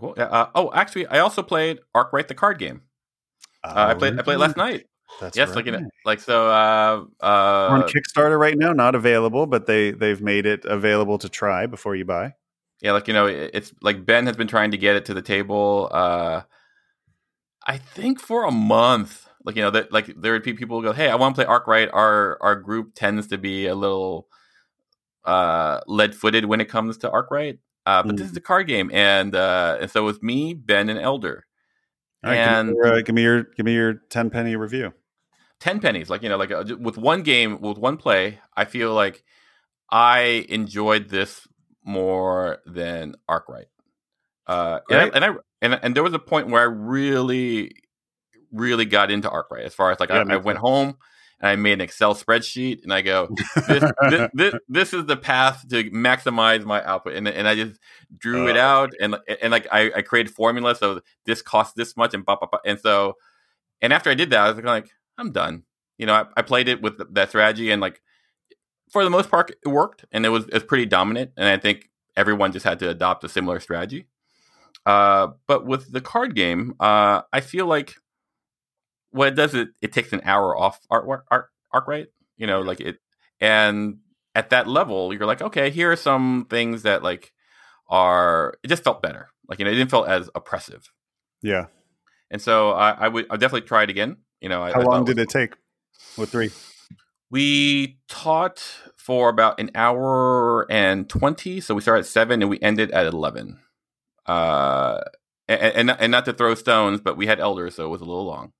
Cool. Uh, oh, actually, I also played Arkwright the card game. Uh, I played. I played last night. That's yes, right. like know, like so. Uh, uh, on Kickstarter right now, not available, but they they've made it available to try before you buy yeah, like you know, it's like Ben has been trying to get it to the table. Uh, I think for a month. Like you know, that like there would be people who go, "Hey, I want to play Arkwright." Our our group tends to be a little uh, lead footed when it comes to Arkwright. Uh, but mm. this is a card game, and uh, and so with me, Ben, and Elder. Right, and give me, your, uh, give me, your, give me your ten penny review. Ten pennies, like you know, like uh, with one game, with one play, I feel like I enjoyed this more than Arkwright. Uh, and, I, and I and and there was a point where I really, really got into Arkwright. As far as like yeah, I, I went home and I made an Excel spreadsheet, and I go, this, (laughs) this, this, this, is the path to maximize my output, and and I just drew uh, it out, and and like I, I created formulas, so this costs this much, and blah, blah, blah. and so, and after I did that, I was like, I'm done. You know, I, I played it with that strategy, and like for the most part, it worked, and it was it's pretty dominant. And I think everyone just had to adopt a similar strategy. Uh, but with the card game, uh, I feel like what it does it it takes an hour off art art Arkwright. You know, like it, and at that level, you're like, okay, here are some things that like are. It just felt better. Like you know, it didn't feel as oppressive. Yeah. And so I, I would I definitely try it again. You know, how I, long did it take? With three. We taught for about an hour and 20. So we started at 7 and we ended at 11. Uh, and, and, and not to throw stones, but we had elders, so it was a little long.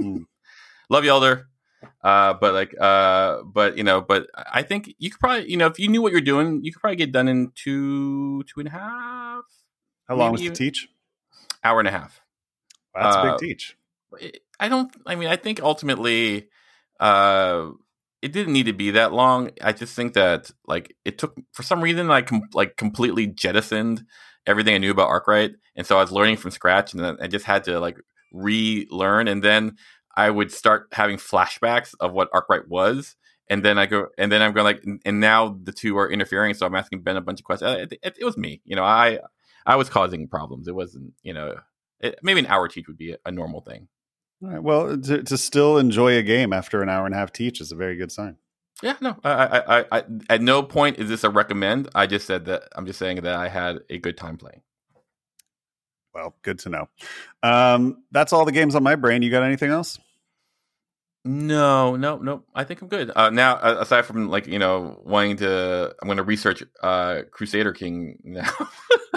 Mm. Love you, elder. Uh, but like, uh, but you know, but I think you could probably, you know, if you knew what you're doing, you could probably get done in two, two and a half. How long was to teach? Hour and a half. Wow, that's uh, a big teach. I don't. I mean, I think ultimately, uh, it didn't need to be that long. I just think that like it took for some reason I com- like completely jettisoned everything I knew about Arkwright, and so I was learning from scratch, and then I just had to like relearn, and then I would start having flashbacks of what Arkwright was, and then I go, and then I'm going like, and now the two are interfering, so I'm asking Ben a bunch of questions. It, it, it was me, you know, I I was causing problems. It wasn't, you know, it, maybe an hour teach would be a, a normal thing. All right. Well, uh, to, to still enjoy a game after an hour and a half teach is a very good sign. Yeah, no, I, I, I, I, at no point is this a recommend. I just said that I'm just saying that I had a good time playing. Well, good to know. Um, that's all the games on my brain. You got anything else? No, no, no. I think I'm good. Uh, now, aside from like you know wanting to, I'm going to research uh, Crusader King (laughs) now.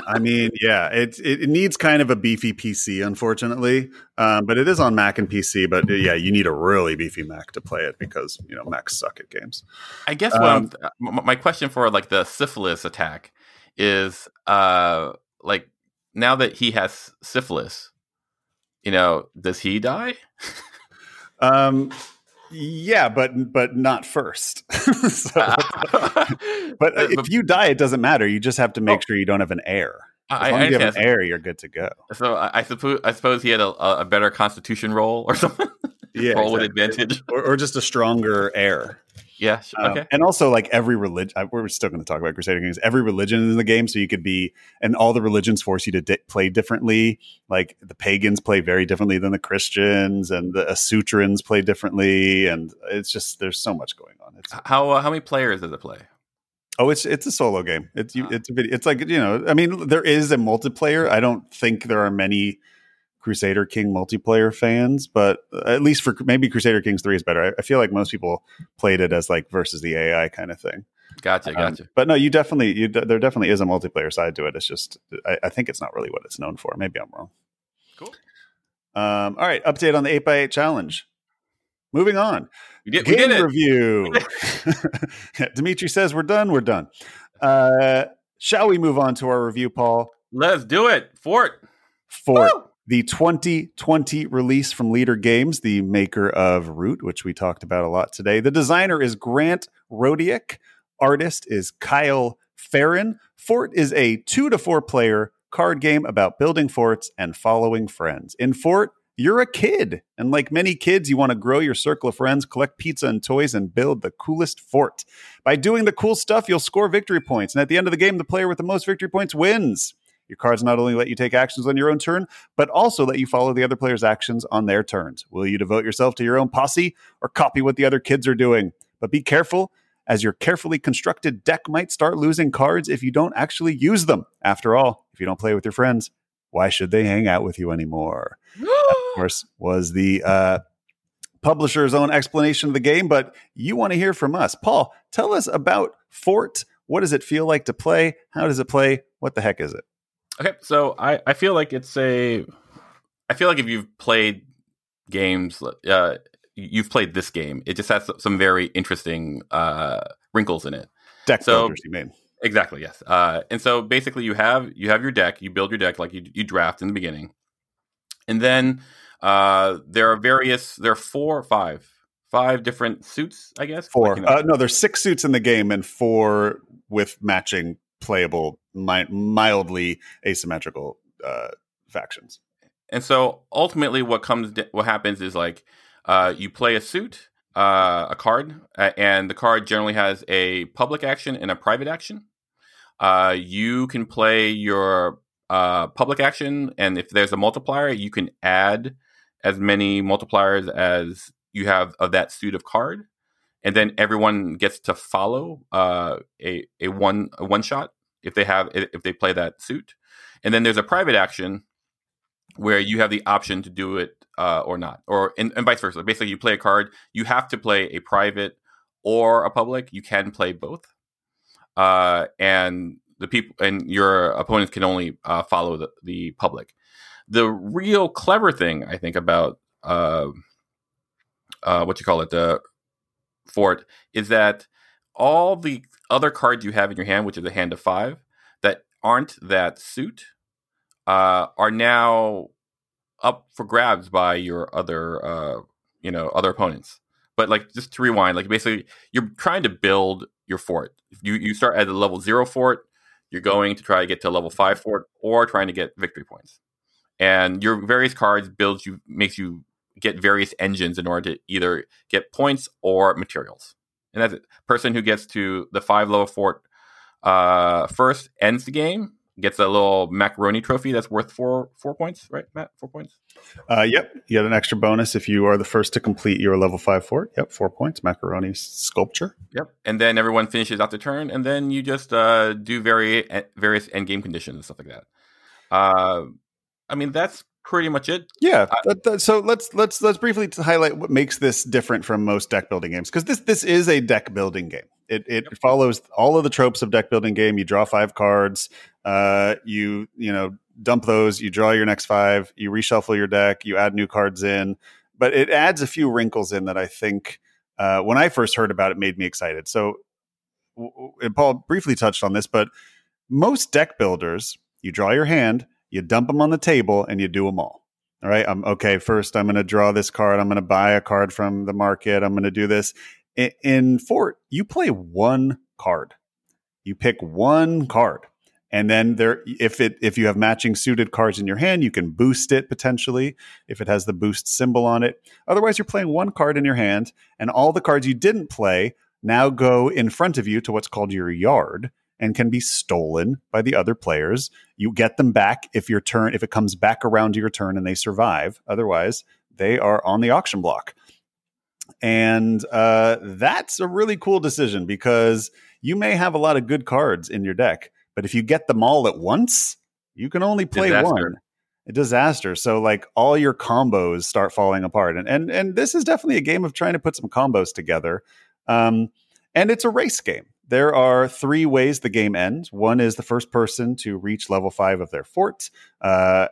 I mean, yeah, it, it needs kind of a beefy PC, unfortunately, um, but it is on Mac and PC. But yeah, you need a really beefy Mac to play it because you know Macs suck at games. I guess um, my question for like the syphilis attack is uh like now that he has syphilis, you know, does he die? Um, yeah, but but not first. (laughs) so, (laughs) but if you die, it doesn't matter. You just have to make oh, sure you don't have an heir. As I, long as you have an heir, you're good to go. So I, I suppose I suppose he had a, a better constitution roll or (laughs) something. Yeah, roll exactly. with advantage, or, or, just a stronger heir. Yeah. Um, okay. and also, like every religion, we're still going to talk about Crusader Kings. Every religion is in the game, so you could be, and all the religions force you to di- play differently. Like the pagans play very differently than the Christians, and the Asutrans play differently, and it's just there's so much going on. It's, how uh, how many players does it play? Oh, it's it's a solo game. It's you, it's a video. It's like you know. I mean, there is a multiplayer. I don't think there are many Crusader King multiplayer fans, but at least for maybe Crusader Kings 3 is better. I, I feel like most people played it as like versus the AI kind of thing. Gotcha, um, gotcha. but no, you definitely, you, there definitely is a multiplayer side to it. It's just, I, I, think it's not really what it's known for. Maybe I'm wrong. Cool. Um, all right, update on the 8x8 challenge. Moving on. We did, Game we did review. (laughs) (laughs) Dimitri says we're done. We're done. Uh, shall we move on to our review, Paul? Let's do it. Fort. Fort. Woo! The 2020 release from Leder Games, the maker of Root, which we talked about a lot today. The designer is Grant Rodiak. Artist is Kyle Ferrin. Fort is a two to four player card game about building forts and following friends. In Fort, you're a kid. And like many kids, you want to grow your circle of friends, collect pizza and toys, and build the coolest fort. By doing the cool stuff, you'll score victory points. And at the end of the game, the player with the most victory points wins. Your cards not only let you take actions on your own turn, but also let you follow the other player's actions on their turns. Will you devote yourself to your own posse or copy what the other kids are doing? But be careful, as your carefully constructed deck might start losing cards if you don't actually use them. After all, if you don't play with your friends, why should they hang out with you anymore? (gasps) of course, was the uh, publisher's own explanation of the game, but you want to hear from us. Paul, tell us about Fort. What does it feel like to play? How does it play? What the heck is it? Okay, so I I feel like it's a I feel like if you've played games uh you've played this game. It just has some very interesting uh wrinkles in it. Deck so, builders you mean. Exactly, yes. Uh and so basically you have you have your deck, you build your deck like you you draft in the beginning. And then uh there are various there are four or five five different suits, I guess. Four. Like, you know. uh, no, there's six suits in the game and four with matching playable, mi- mildly asymmetrical uh, factions. And so ultimately, what comes, what happens is like uh, you play a suit, uh, a card, and the card generally has a public action and a private action. Uh, you can play your uh, public action, and if there's a multiplier, you can add as many multipliers as you have of that suit of card and then everyone gets to follow uh, a a one a one shot if they have if they play that suit, and then there's a private action where you have the option to do it uh, or not, or and, and, vice versa. Basically, you play a card, you have to play a private or a public. You can play both, uh, and the people and your opponents can only uh, follow the, the public. The real clever thing I think about uh, uh, what you call it the fort is that all the other cards you have in your hand, which is a hand of five, that aren't that suit, uh, are now up for grabs by your other, uh, you know, other opponents. But like, just to rewind, like basically, you're trying to build your fort. You you start at a level zero fort. You're going to try to get to level five fort, or trying to get victory points. And your various cards builds you makes you get various engines in order to either get points or materials. And that's it. Person who gets to the five level fort uh, first ends the game. gets a little macaroni trophy that's worth four four points, right, Matt? Four points. Uh, yep, you get an extra bonus if you are the first to complete your level five fort. Yep, four points. Macaroni sculpture. Yep, and then everyone finishes out the turn, and then you just uh, do very various end game conditions and stuff like that. Uh, I mean, that's pretty much it. Yeah. That, that, so let's let's let's briefly highlight what makes this different from most deck building games because this this is a deck building game. It it yep. follows all of the tropes of deck building game. You draw five cards. Uh, you you know dump those. You draw your next five. You reshuffle your deck. You add new cards in. But it adds a few wrinkles in that I think uh, when I first heard about it made me excited. So, and Paul briefly touched on this, but most deck builders, you draw your hand, you dump them on the table, and you do them all. All right. I'm okay. First, I'm going to draw this card. I'm going to buy a card from the market. I'm going to do this in, in Fort, you play one card. You pick one card. And then there, if it if you have matching suited cards in your hand, you can boost it potentially if it has the boost symbol on it. Otherwise, you're playing one card in your hand, and all the cards you didn't play now go in front of you to what's called your yard and can be stolen by the other players. You get them back if your turn if it comes back around to your turn and they survive. Otherwise, they are on the auction block. And uh, that's a really cool decision because you may have a lot of good cards in your deck, but if you get them all at once, you can only play disaster. one. A disaster. So like all your combos start falling apart. And and and this is definitely a game of trying to put some combos together. Um, and it's a race game. There are three ways the game ends. One is the first person to reach level five of their fort. Uh,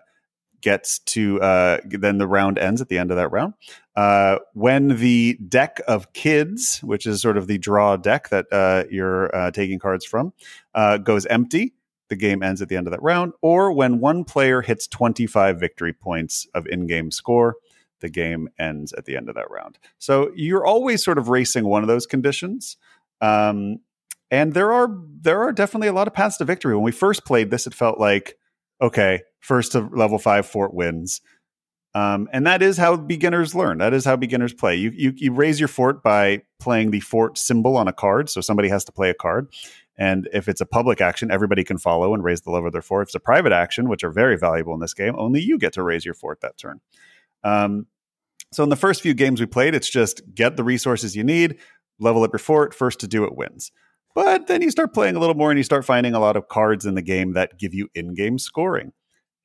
gets to uh, then the round ends at the end of that round. Uh, when the deck of kids, which is sort of the draw deck that uh, you're uh, taking cards from, uh, goes empty, the game ends at the end of that round. Or when one player hits 25 victory points of in-game score, the game ends at the end of that round. So you're always sort of racing one of those conditions. Um, and there are there are definitely a lot of paths to victory. When we first played this, it felt like okay, first to level five fort wins. Um, and that is how beginners learn. That is how beginners play. You, you, you raise your fort by playing the fort symbol on a card. So somebody has to play a card. And if it's a public action, everybody can follow and raise the level of their fort. If it's a private action, which are very valuable in this game, only you get to raise your fort that turn. Um, so in the first few games we played, it's just get the resources you need, level up your fort. First to do it wins. But then you start playing a little more and you start finding a lot of cards in the game that give you in game scoring.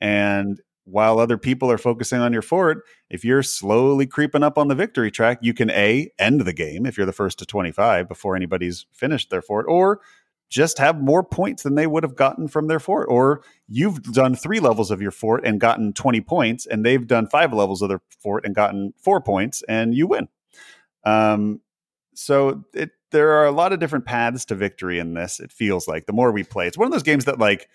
And while other people are focusing on your fort, if you're slowly creeping up on the victory track, you can A, end the game if you're the first to 25 before anybody's finished their fort, or just have more points than they would have gotten from their fort. Or you've done three levels of your fort and gotten 20 points, and they've done five levels of their fort and gotten four points, and you win. Um, so it there are a lot of different paths to victory in this. It feels like the more we play, it's one of those games that like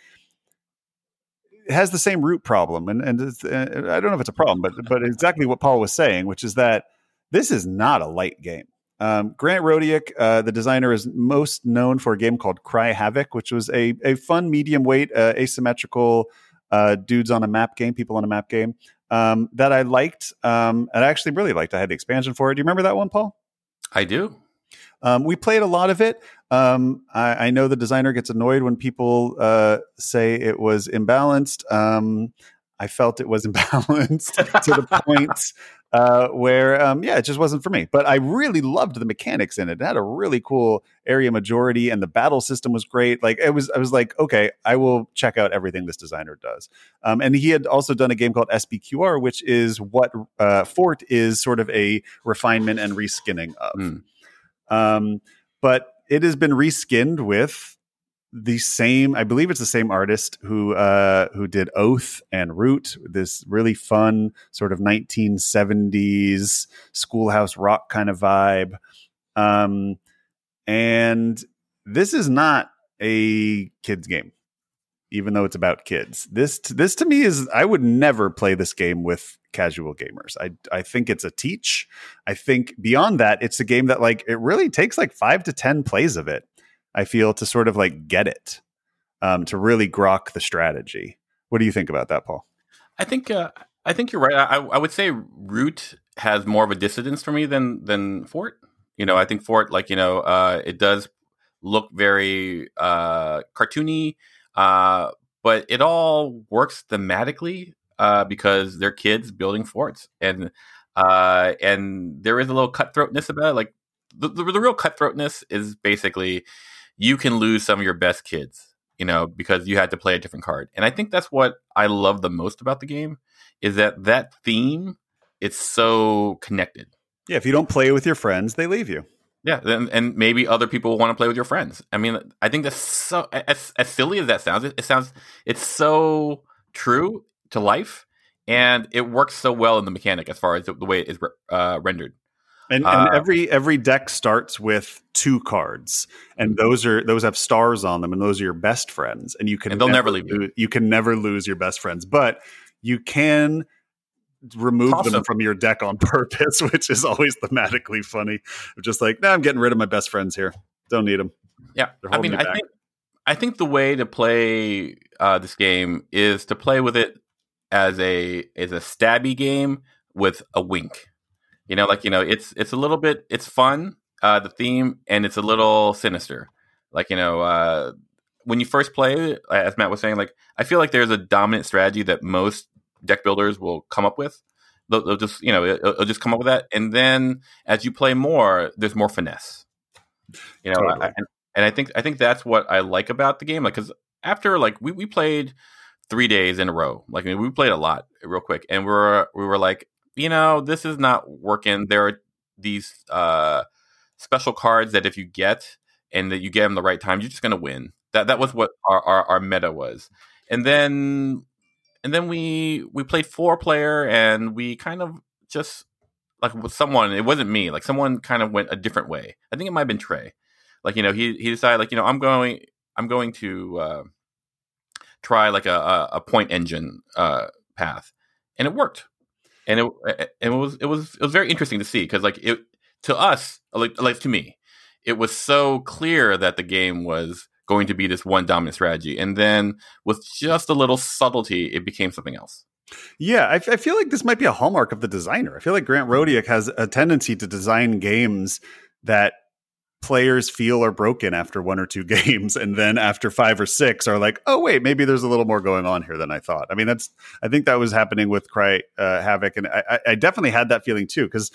has the same root problem, and and uh, I don't know if it's a problem, but but exactly what Paul was saying, which is that this is not a light game. Um, Grant Rodiak, uh, the designer, is most known for a game called Cry Havoc, which was a a fun medium weight uh, asymmetrical uh, dudes on a map game, people on a map game um, that I liked. Um, and I actually really liked. I had the expansion for it. Do you remember that one, Paul? I do. Um, we played a lot of it. Um, I, I, know the designer gets annoyed when people uh, say it was imbalanced. Um, I felt it was (laughs) imbalanced to the point uh, where, um, yeah, it just wasn't for me. But I really loved the mechanics in it. It had a really cool area majority, and the battle system was great. Like it was, I was like, okay, I will check out everything this designer does. Um, and he had also done a game called SPQR, which is what uh, Fort is sort of a refinement and reskinning of. Mm. Um, but it has been reskinned with the same i believe it's the same artist who uh who did oath and root this really fun sort of 1970s schoolhouse rock kind of vibe. Um and this is not a kids game even though it's about kids. This this to me is i would never play this game with casual gamers. I I think it's a teach. I think beyond that, it's a game that like it really takes like five to ten plays of it. I feel to sort of like get it, um, to really grok the strategy. What do you think about that, Paul? I think uh, I think you're right. I, I would say Root has more of a dissidence for me than than Fort. You know, I think Fort, like you know, uh, it does look very uh, cartoony, uh, but it all works thematically uh, because they're kids building forts, and uh, and there is a little cutthroatness about it. Like the, the, the real cutthroatness is basically you can lose some of your best kids, you know, because you had to play a different card. And I think that's what I love the most about the game is that that theme it's so connected. Yeah, if you don't play with your friends, they leave you. Yeah, and, and maybe other people want to play with your friends. I mean, I think that's so as, as silly as that sounds. It, it sounds it's so true to life, and it works so well in the mechanic as far as the, the way it is uh, rendered. And, and uh, every every deck starts with two cards, and mm-hmm. those are those have stars on them, and those are your best friends, and you can and they'll never, never leave you. You can never lose your best friends, but you can remove them from your deck on (laughs) purpose, which is always thematically funny. Just like, nah, I'm getting rid of my best friends here. Don't need them. Yeah, I mean, I think I think the way to play uh, this game is to play with it as a as a stabby game with a wink. You know, like you know, it's it's a little bit it's fun, uh, the theme, and it's a little sinister. Like you know, uh, when you first play, as Matt was saying, like I feel like there's a dominant strategy that most deck builders will come up with. They'll, they'll just you know it'll, it'll, just come up with that, and then as you play more, there's more finesse. You know, totally. I, and, and I think I think that's what I like about the game. Like, because after like we, we played three days in a row. Like I mean, we played a lot real quick, and we were we were like, you know, this is not working. There are these uh, special cards that if you get and that you get them the right time, you're just gonna win. That that was what our, our, our meta was. And then and then we we played four player and we kind of just like with someone it wasn't me like someone kind of went a different way i think it might have been trey like you know he he decided like you know i'm going i'm going to uh, try like a, a, point engine uh, path and it worked and it and it was it was it was very interesting to see because like it to us like like to me it was so clear that the game was going to be this one dominant strategy. And then with just a little subtlety, it became something else. Yeah, I, I feel like this might be a hallmark of the designer. I feel like Grant Rodiak has a tendency to design games that players feel are broken after one or two (laughs) games and then after five or six are like oh wait maybe there's a little more going on here than i thought i mean that's i think that was happening with cry uh, havoc and I, I definitely had that feeling too because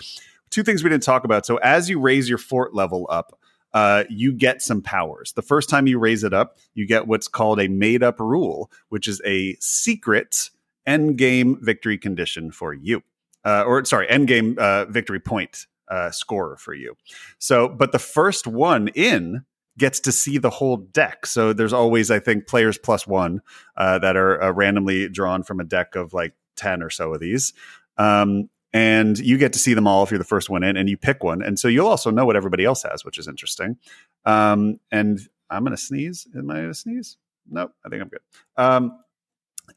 two things we didn't talk about so as you raise your fort level up uh, you get some powers. The first time you raise it up, you get what's called a made up rule, which is a secret end game victory condition for you. Uh, or sorry, end game uh, victory point uh, score for you. So, but the first one in gets to see the whole deck. So there's always, I think, players plus one uh, that are uh, randomly drawn from a deck of like 10 or so of these. Um, and you get to see them all if you're the first one in and you pick one and so you'll also know what everybody else has which is interesting um, and i'm gonna sneeze am i gonna sneeze nope i think i'm good um,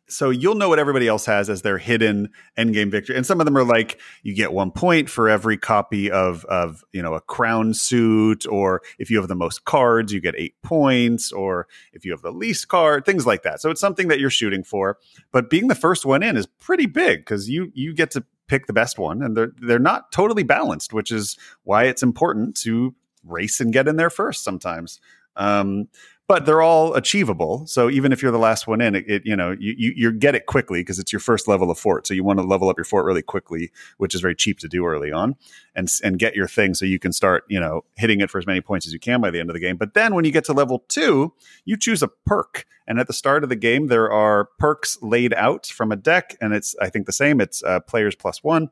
so you'll know what everybody else has as their hidden endgame victory. And some of them are like you get one point for every copy of of you know a crown suit or if you have the most cards you get eight points or if you have the least card things like that. So it's something that you're shooting for. But being the first one in is pretty big because you you get to pick the best one, and they're they're not totally balanced, which is why it's important to race and get in there first sometimes. Um, but they're all achievable. So even if you're the last one in, it, it you know you, you, you get it quickly because it's your first level of fort. So you want to level up your fort really quickly, which is very cheap to do early on, and and get your thing so you can start you know hitting it for as many points as you can by the end of the game. But then when you get to level two, you choose a perk, and at the start of the game there are perks laid out from a deck, and it's I think the same. It's uh, players plus one,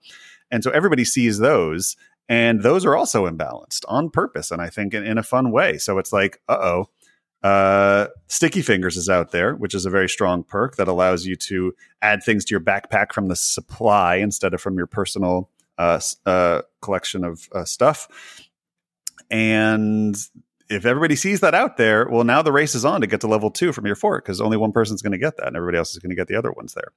and so everybody sees those. And those are also imbalanced on purpose, and I think in, in a fun way. So it's like, uh oh, uh, Sticky Fingers is out there, which is a very strong perk that allows you to add things to your backpack from the supply instead of from your personal uh, uh, collection of uh, stuff. And if everybody sees that out there, well, now the race is on to get to level two from your fort because only one person's going to get that, and everybody else is going to get the other ones there.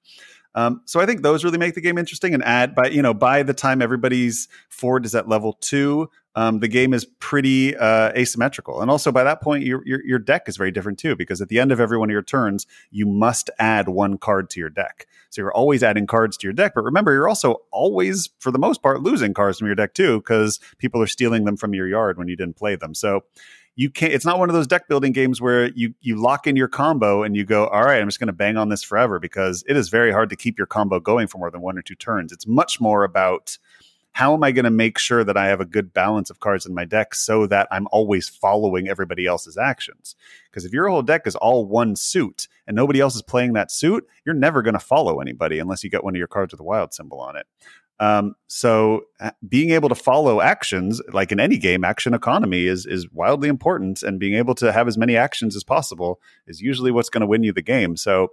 Um, so I think those really make the game interesting. And add by you know by the time everybody's Fort is at level two, um, the game is pretty uh, asymmetrical. And also by that point, your, your, your deck is very different too, because at the end of every one of your turns, you must add one card to your deck. So you're always adding cards to your deck. But remember, you're also always, for the most part, losing cards from your deck too, because people are stealing them from your yard when you didn't play them. So you can't it's not one of those deck building games where you you lock in your combo and you go all right i'm just going to bang on this forever because it is very hard to keep your combo going for more than one or two turns. It's much more about how am i going to make sure that i have a good balance of cards in my deck so that i'm always following everybody else's actions? Because if your whole deck is all one suit and nobody else is playing that suit you're never going to follow anybody unless you get one of your cards with a wild symbol on it um, so uh, being able to follow actions, like in any game, action economy is is wildly important, and being able to have as many actions as possible is usually what's going to win you the game. So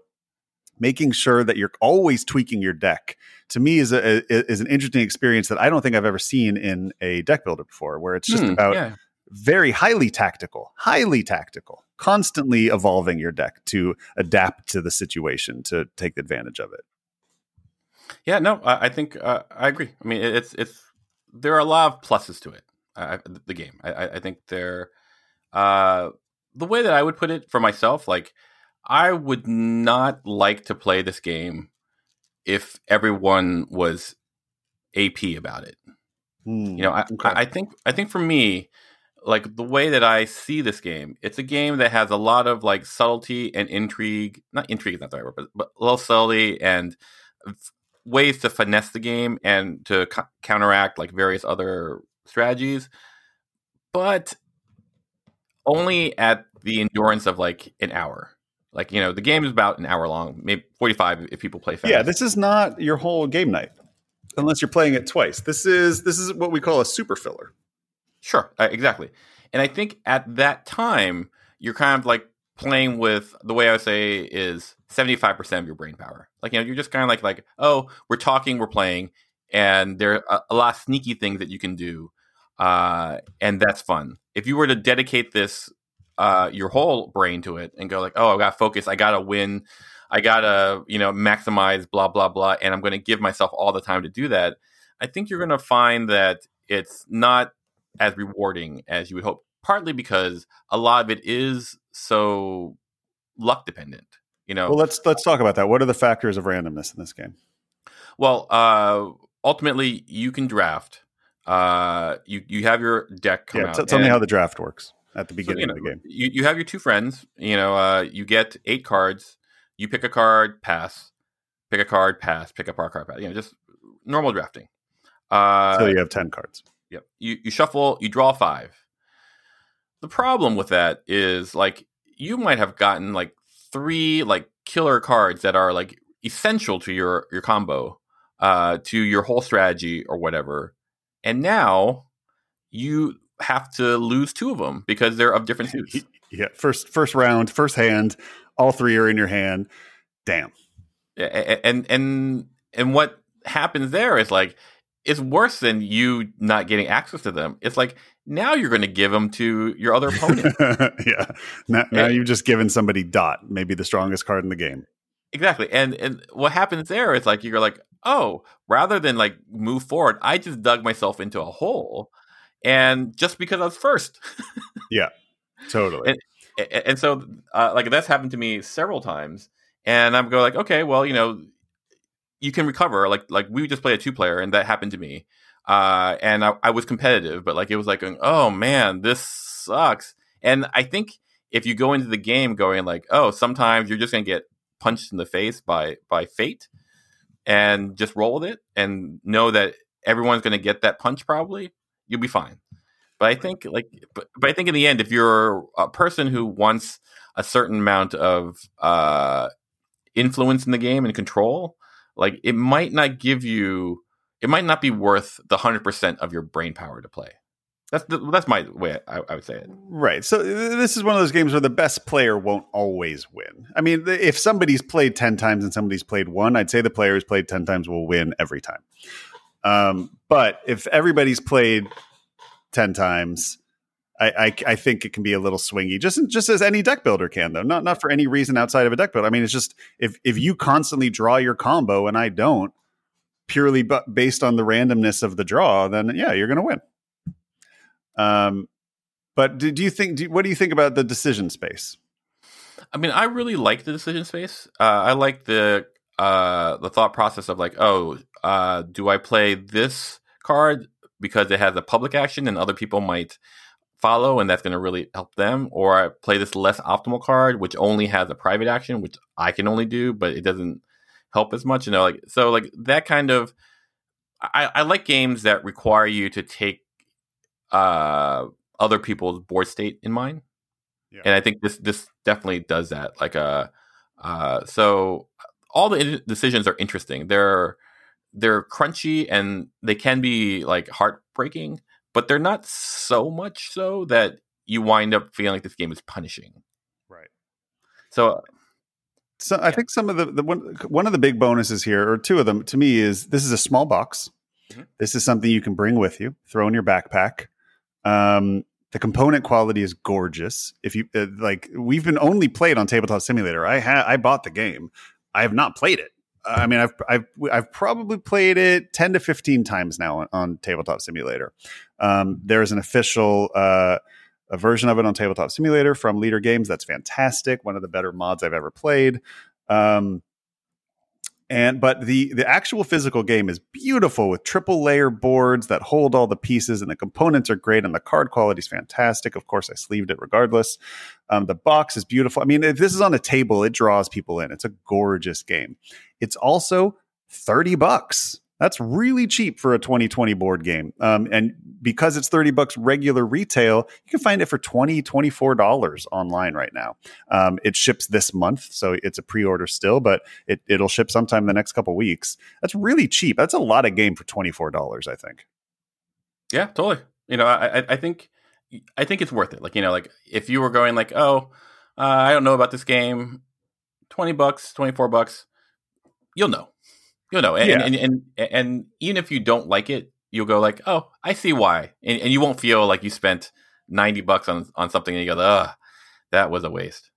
making sure that you're always tweaking your deck to me is a, is an interesting experience that I don't think I've ever seen in a deck builder before, where it's just hmm, about yeah. very highly tactical, highly tactical, constantly evolving your deck to adapt to the situation to take advantage of it. Yeah, no, I, I think uh, I agree. I mean, it's it's there are a lot of pluses to it. Uh, the game, I, I think there, uh, the way that I would put it for myself, like I would not like to play this game if everyone was AP about it. Mm, you know, I, okay. I, I think I think for me, like the way that I see this game, it's a game that has a lot of like subtlety and intrigue. Not intrigue is not the right word, but, but a little subtlety and ways to finesse the game and to co- counteract like various other strategies, but only at the endurance of like an hour. Like you know, the game is about an hour long, maybe forty-five if people play fast. Yeah, this is not your whole game night, unless you're playing it twice. This is this is what we call a super filler. Sure, uh, exactly. And I think at that time, you're kind of like playing with the way I say is 75% of your brain power. Like, you know, you're just kind of like, like, oh, we're talking, we're playing, and there are a, a lot of sneaky things that you can do. Uh, and that's fun. If you were to dedicate this, uh, your whole brain to it and go like, oh, I got focus, I got to win, I got to, you know, maximize blah, blah, blah, and I'm going to give myself all the time to do that. I think you're going to find that it's not as rewarding as you would hope partly because a lot of it is so luck dependent. You know. Well, let's let's talk about that. What are the factors of randomness in this game? Well, uh, ultimately, you can draft. Uh, you you have your deck come yeah, out. T- tell me how the draft works at the beginning so, you know, of the game. You you have your two friends. You know, uh, you get eight cards. You pick a card, pass. Pick a card, pass. Pick up our card, pass. You know, just normal drafting. Uh, so you have ten cards. Yep. You you shuffle. You draw five. The problem with that is like you might have gotten like three like killer cards that are like essential to your your combo, uh, to your whole strategy or whatever, and now you have to lose two of them because they're of different (laughs) suits. Yeah, first first round, first hand, all three are in your hand. Damn. And and and what happens there is like it's worse than you not getting access to them. It's like now you're going to give them to your other opponent. (laughs) yeah. Now, now and, you've just given somebody dot, maybe the strongest card in the game. Exactly. And and what happens there is like you're like, oh, rather than like move forward, I just dug myself into a hole, and just because I was first. (laughs) yeah. Totally. And, and so, uh, like that's happened to me several times, and I'm going like, okay, well, you know, you can recover. Like like we just play a two player, and that happened to me. Uh, and I, I, was competitive, but like it was like, oh man, this sucks. And I think if you go into the game going like, oh, sometimes you're just gonna get punched in the face by by fate, and just roll with it, and know that everyone's gonna get that punch. Probably you'll be fine. But I think like, but, but I think in the end, if you're a person who wants a certain amount of uh, influence in the game and control, like it might not give you it might not be worth the 100% of your brain power to play. That's the, that's my way I, I, would say it. Right. So this is one of those games where the best player won't always win. I mean, if somebody's played 10 times and somebody's played one, I'd say the player who's played 10 times will win every time. Um, but if everybody's played 10 times, I, I, I, think it can be a little swingy, just just as any deck builder can, though. Not not for any reason outside of a deck builder. I mean, it's just if if you constantly draw your combo and I don't, purely but based on the randomness of the draw, then yeah, you're going to win. Um, but do, do you think? Do, what do you think about the decision space? I mean, I really like the decision space. Uh, I like the uh, the thought process of like, oh, uh, do I play this card because it has a public action and other people might follow and that's going to really help them or i play this less optimal card which only has a private action which i can only do but it doesn't help as much you know like so like that kind of i, I like games that require you to take uh other people's board state in mind yeah. and i think this this definitely does that like uh uh so all the decisions are interesting they're they're crunchy and they can be like heartbreaking but they're not so much so that you wind up feeling like this game is punishing. Right. So so I think some of the, the one one of the big bonuses here, or two of them, to me, is this is a small box. Mm-hmm. This is something you can bring with you, throw in your backpack. Um, the component quality is gorgeous. If you uh, like, we've been only played on Tabletop Simulator. I had I bought the game. I have not played it. I mean, I've I've I've probably played it ten to fifteen times now on, on Tabletop Simulator. Um, there's an official uh, a version of it on Tabletop Simulator from Leder Games. That's fantastic. One of the better mods I've ever played. Um, and but the the actual physical game is beautiful with triple layer boards that hold all the pieces and the components are great and the card quality is fantastic of course i sleeved it regardless um, the box is beautiful i mean if this is on a table it draws people in it's a gorgeous game it's also 30 bucks that's really cheap for a 2020 board game. Um, and because it's 30 bucks regular retail, you can find it for 20, $24 online right now. Um, it ships this month, so it's a pre-order still, but it, it'll ship sometime in the next couple weeks. That's really cheap. That's a lot of game for $24, I think. Yeah, totally. You know, I, I think, I think it's worth it. Like, you know, like if you were going like, oh, uh, I don't know about this game, 20 bucks, 24 bucks, you'll know you know, and, yeah. and, and, and, and even if you don't like it, you'll go like, oh, I see why, and, and you won't feel like you spent ninety bucks on on something and you go, ugh, that was a waste.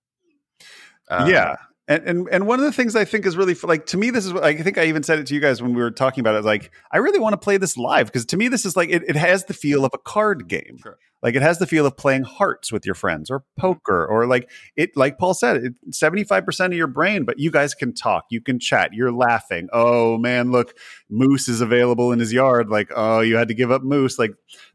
Um, yeah, and, and and one of the things I think is really like to me, this is what I think I even said it to you guys when we were talking about it. Like, I really want to play this live because to me, this is like it, it has the feel of a card game. Sure. Like it has the feel of playing hearts with your friends or poker or like it. Like Paul said, seventy five percent of your brain, but you guys can talk, you can chat, you're laughing. Oh man, look, Moose is available in his yard. Like, oh, you had to give up Moose. Like,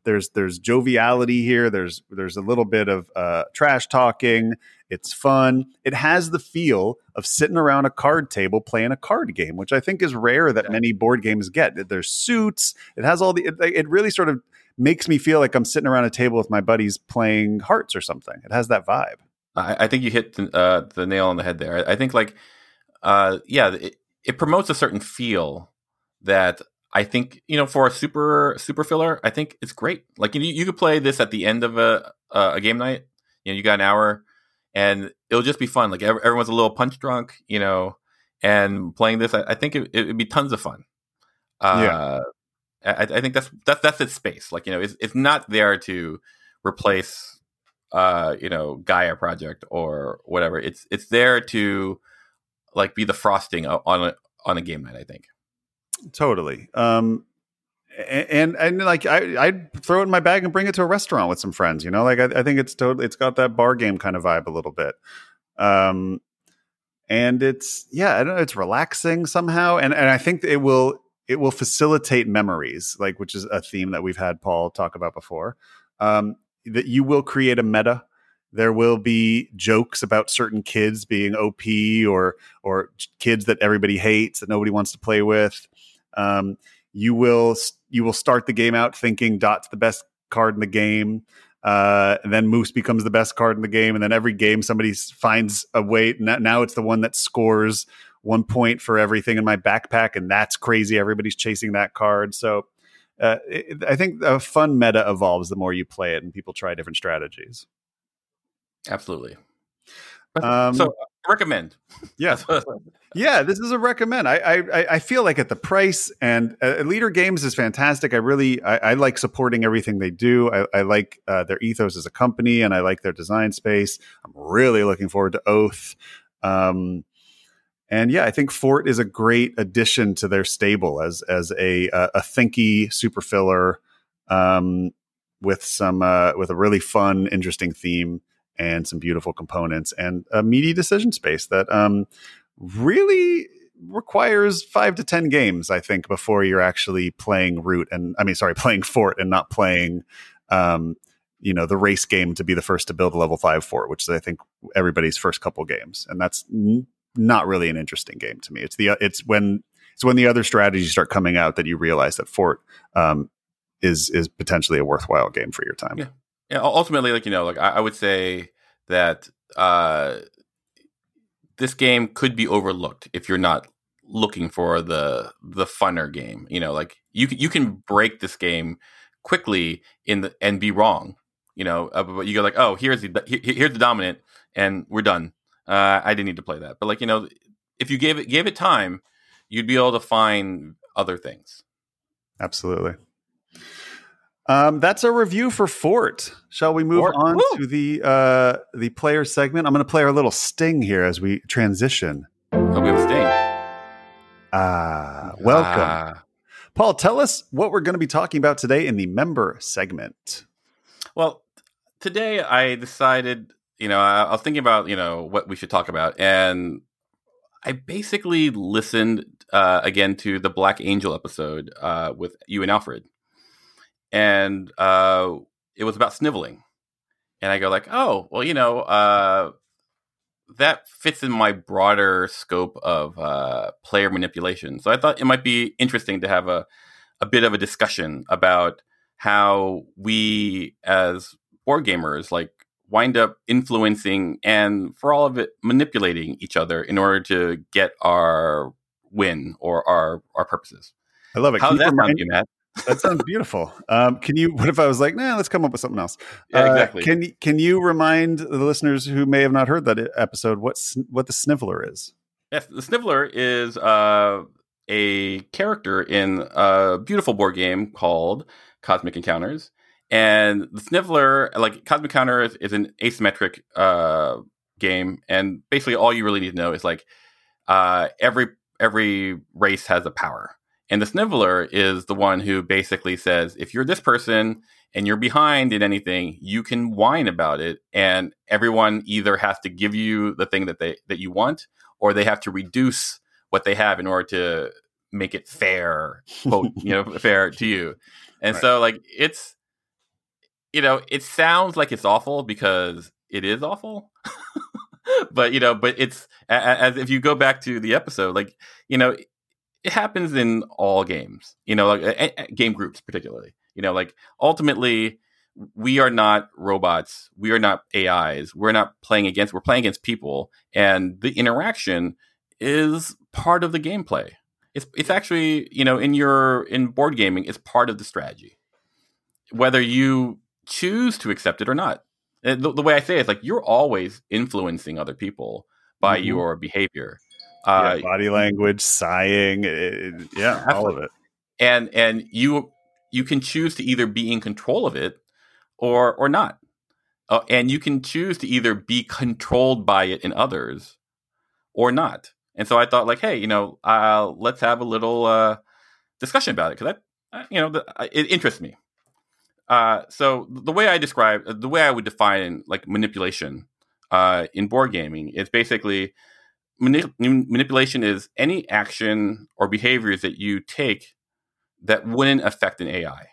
there's there's joviality here. There's there's a little bit of uh, trash talking it's fun. It has the feel of sitting around a card table playing a card game, which I think is rare that yeah. many board games get. There's suits. It has all the. It, it, really sort of makes me feel like I'm sitting around a table with my buddies playing hearts or something. It has that vibe. I, I think you hit the, uh, the, nail on the head there. I, I think like, uh, yeah, it, it promotes a certain feel that I think you know for a super super filler, I think it's great. Like you, you could play this at the end of a a game night. You know, you got an hour and it'll just be fun. Like everyone's a little punch drunk, you know, and playing this, I, I think it, would be tons of fun. Uh, yeah. I, I, think that's that's that's its space. Like you know, it's it's not there to replace, uh, you know, Gaia Project or whatever. It's it's there to like be the frosting on a on a game night. I think. Totally. Um, and and like I I'd throw it in my bag and bring it to a restaurant with some friends. You know, like I, I think it's totally it's got that bar game kind of vibe a little bit. Um, and it's yeah, I don't know, it's relaxing somehow, and and I think it will it will facilitate memories, like which is a theme that we've had Paul talk about before. Um, that you will create a meta. There will be jokes about certain kids being OP or or kids that everybody hates that nobody wants to play with. Um, you will you will start the game out thinking Dot's the best card in the game. Uh, and then Moose becomes the best card in the game, and then every game somebody finds a way. Now it's the one that scores one point for everything in my backpack, and that's crazy. Everybody's chasing that card. So uh, I think a fun meta evolves the more you play it, and people try different strategies. Absolutely. Um, so recommend. Yeah, yeah. This is a recommend. I, I I feel like at the price and uh, Leder Games is fantastic. I really I, I like supporting everything they do. I, I like uh, their ethos as a company, and I like their design space. I'm really looking forward to Oath. Um, and yeah, I think Fort is a great addition to their stable as as a a, a thinky super filler um, with some uh, with a really fun, interesting theme and some beautiful components and a meaty decision space that um, really requires five to ten games, I think, before you're actually playing Root and I mean, sorry, (laughs) playing Fort and not playing um, you know the race game to be the first to build a level five fort, which is I think everybody's first couple games, and that's n- not really an interesting game to me. It's the it's when it's when the other strategies start coming out that you realize that fort um, is is potentially a worthwhile game for your time. Yeah, yeah. Ultimately, like you know, like I, I would say that uh, this game could be overlooked if you're not looking for the the funner game. You know, like you you can break this game quickly in the and be wrong. You know, uh, but you go like, oh, here's the here's the dominant, and we're done. Uh, I didn't need to play that, but like you know, if you gave it gave it time, you'd be able to find other things. Absolutely. Um, that's a review for Fort. Shall we move Fort. on Woo! to the uh, the player segment? I'm going to play our little sting here as we transition. Oh, we have a sting. Ah, welcome. Ah. Paul, tell us what we're going to be talking about today in the member segment. Well, today I decided, you know, I, I was thinking about, you know, what we should talk about, and I basically listened uh, again to the Black Angel episode uh, with you and Alfred, and uh, it was about sniveling, and I go like, oh, well, you know, uh, that fits in my broader scope of uh, player manipulation. So I thought it might be interesting to have a a bit of a discussion about how we as board gamers like wind up influencing and for all of it manipulating each other in order to get our win or our our purposes. I love it. How does that sound you, Matt? That sounds beautiful. Um, can you? What if I was like, nah, let's come up with something else? Yeah, uh, exactly. Can Can you remind the listeners who may have not heard that episode what what the Sniveler is? Yes, the Sniveler is uh, a character in a beautiful board game called Cosmic Encounters, and the Sniveler, like Cosmic Encounters, is an asymmetric uh, game, and basically all you really need to know is like uh, every every race has a power and the sniveler is the one who basically says, if you're this person and you're behind in anything, you can whine about it. And everyone either has to give you the thing that they that you want, or they have to reduce what they have in order to make it fair, quote, you know, (laughs) fair to you. And right. so like it's you know, it sounds like it's awful because it is awful. (laughs) but you know, but it's as if you go back to the episode, like, you know, it happens in all games, you know, like a, a game groups particularly. You know, like ultimately we are not robots, we are not AIs. We're not playing against we're playing against people and the interaction is part of the gameplay. It's it's actually, you know, in your in board gaming, it's part of the strategy. Whether you choose to accept it or not. The, the, way I say it is like you're always influencing other people by mm-hmm. your behavior. Uh, yeah, body language, sighing, it, yeah, absolutely. all of it. And and you you can choose to either be in control of it or or not. Uh, and you can choose to either be controlled by it in others or not. And so I thought, like, hey, you know, uh, let's have a little uh, discussion about it because I, you know, the, it interests me. Uh, so the way I describe, the way I would define like manipulation uh, in board gaming is basically manipulation is any action or behaviors that you take that wouldn't affect an AI.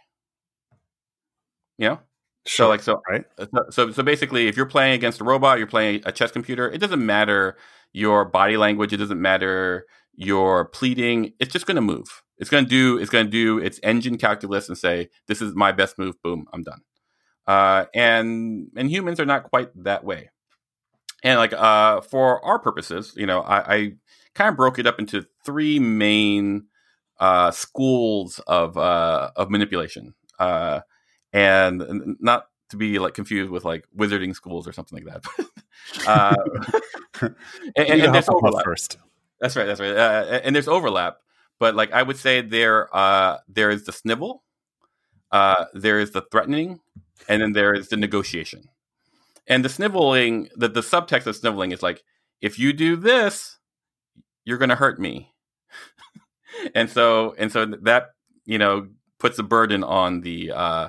You know? Sure, so like so right. Uh, so, so so basically if you're playing against a robot, you're playing a chess computer, it doesn't matter your body language, it doesn't matter your pleading, it's just going to move. It's going to do it's going to do its engine calculus and say this is my best move, boom, I'm done. Uh, and and humans are not quite that way and like uh, for our purposes, you know, I, I kind of broke it up into three main uh, schools of uh, of manipulation, uh, and not to be like confused with like wizarding schools or something like that. (laughs) uh, (laughs) and, and, and there's overlap. First. That's right. That's right. Uh, and there's overlap, but like I would say there uh, there is the snivel, uh, there is the threatening, and then there is the negotiation. And the sniveling, the, the subtext of sniveling is like, if you do this, you're going to hurt me. (laughs) and so, and so that, you know, puts a burden on the, uh,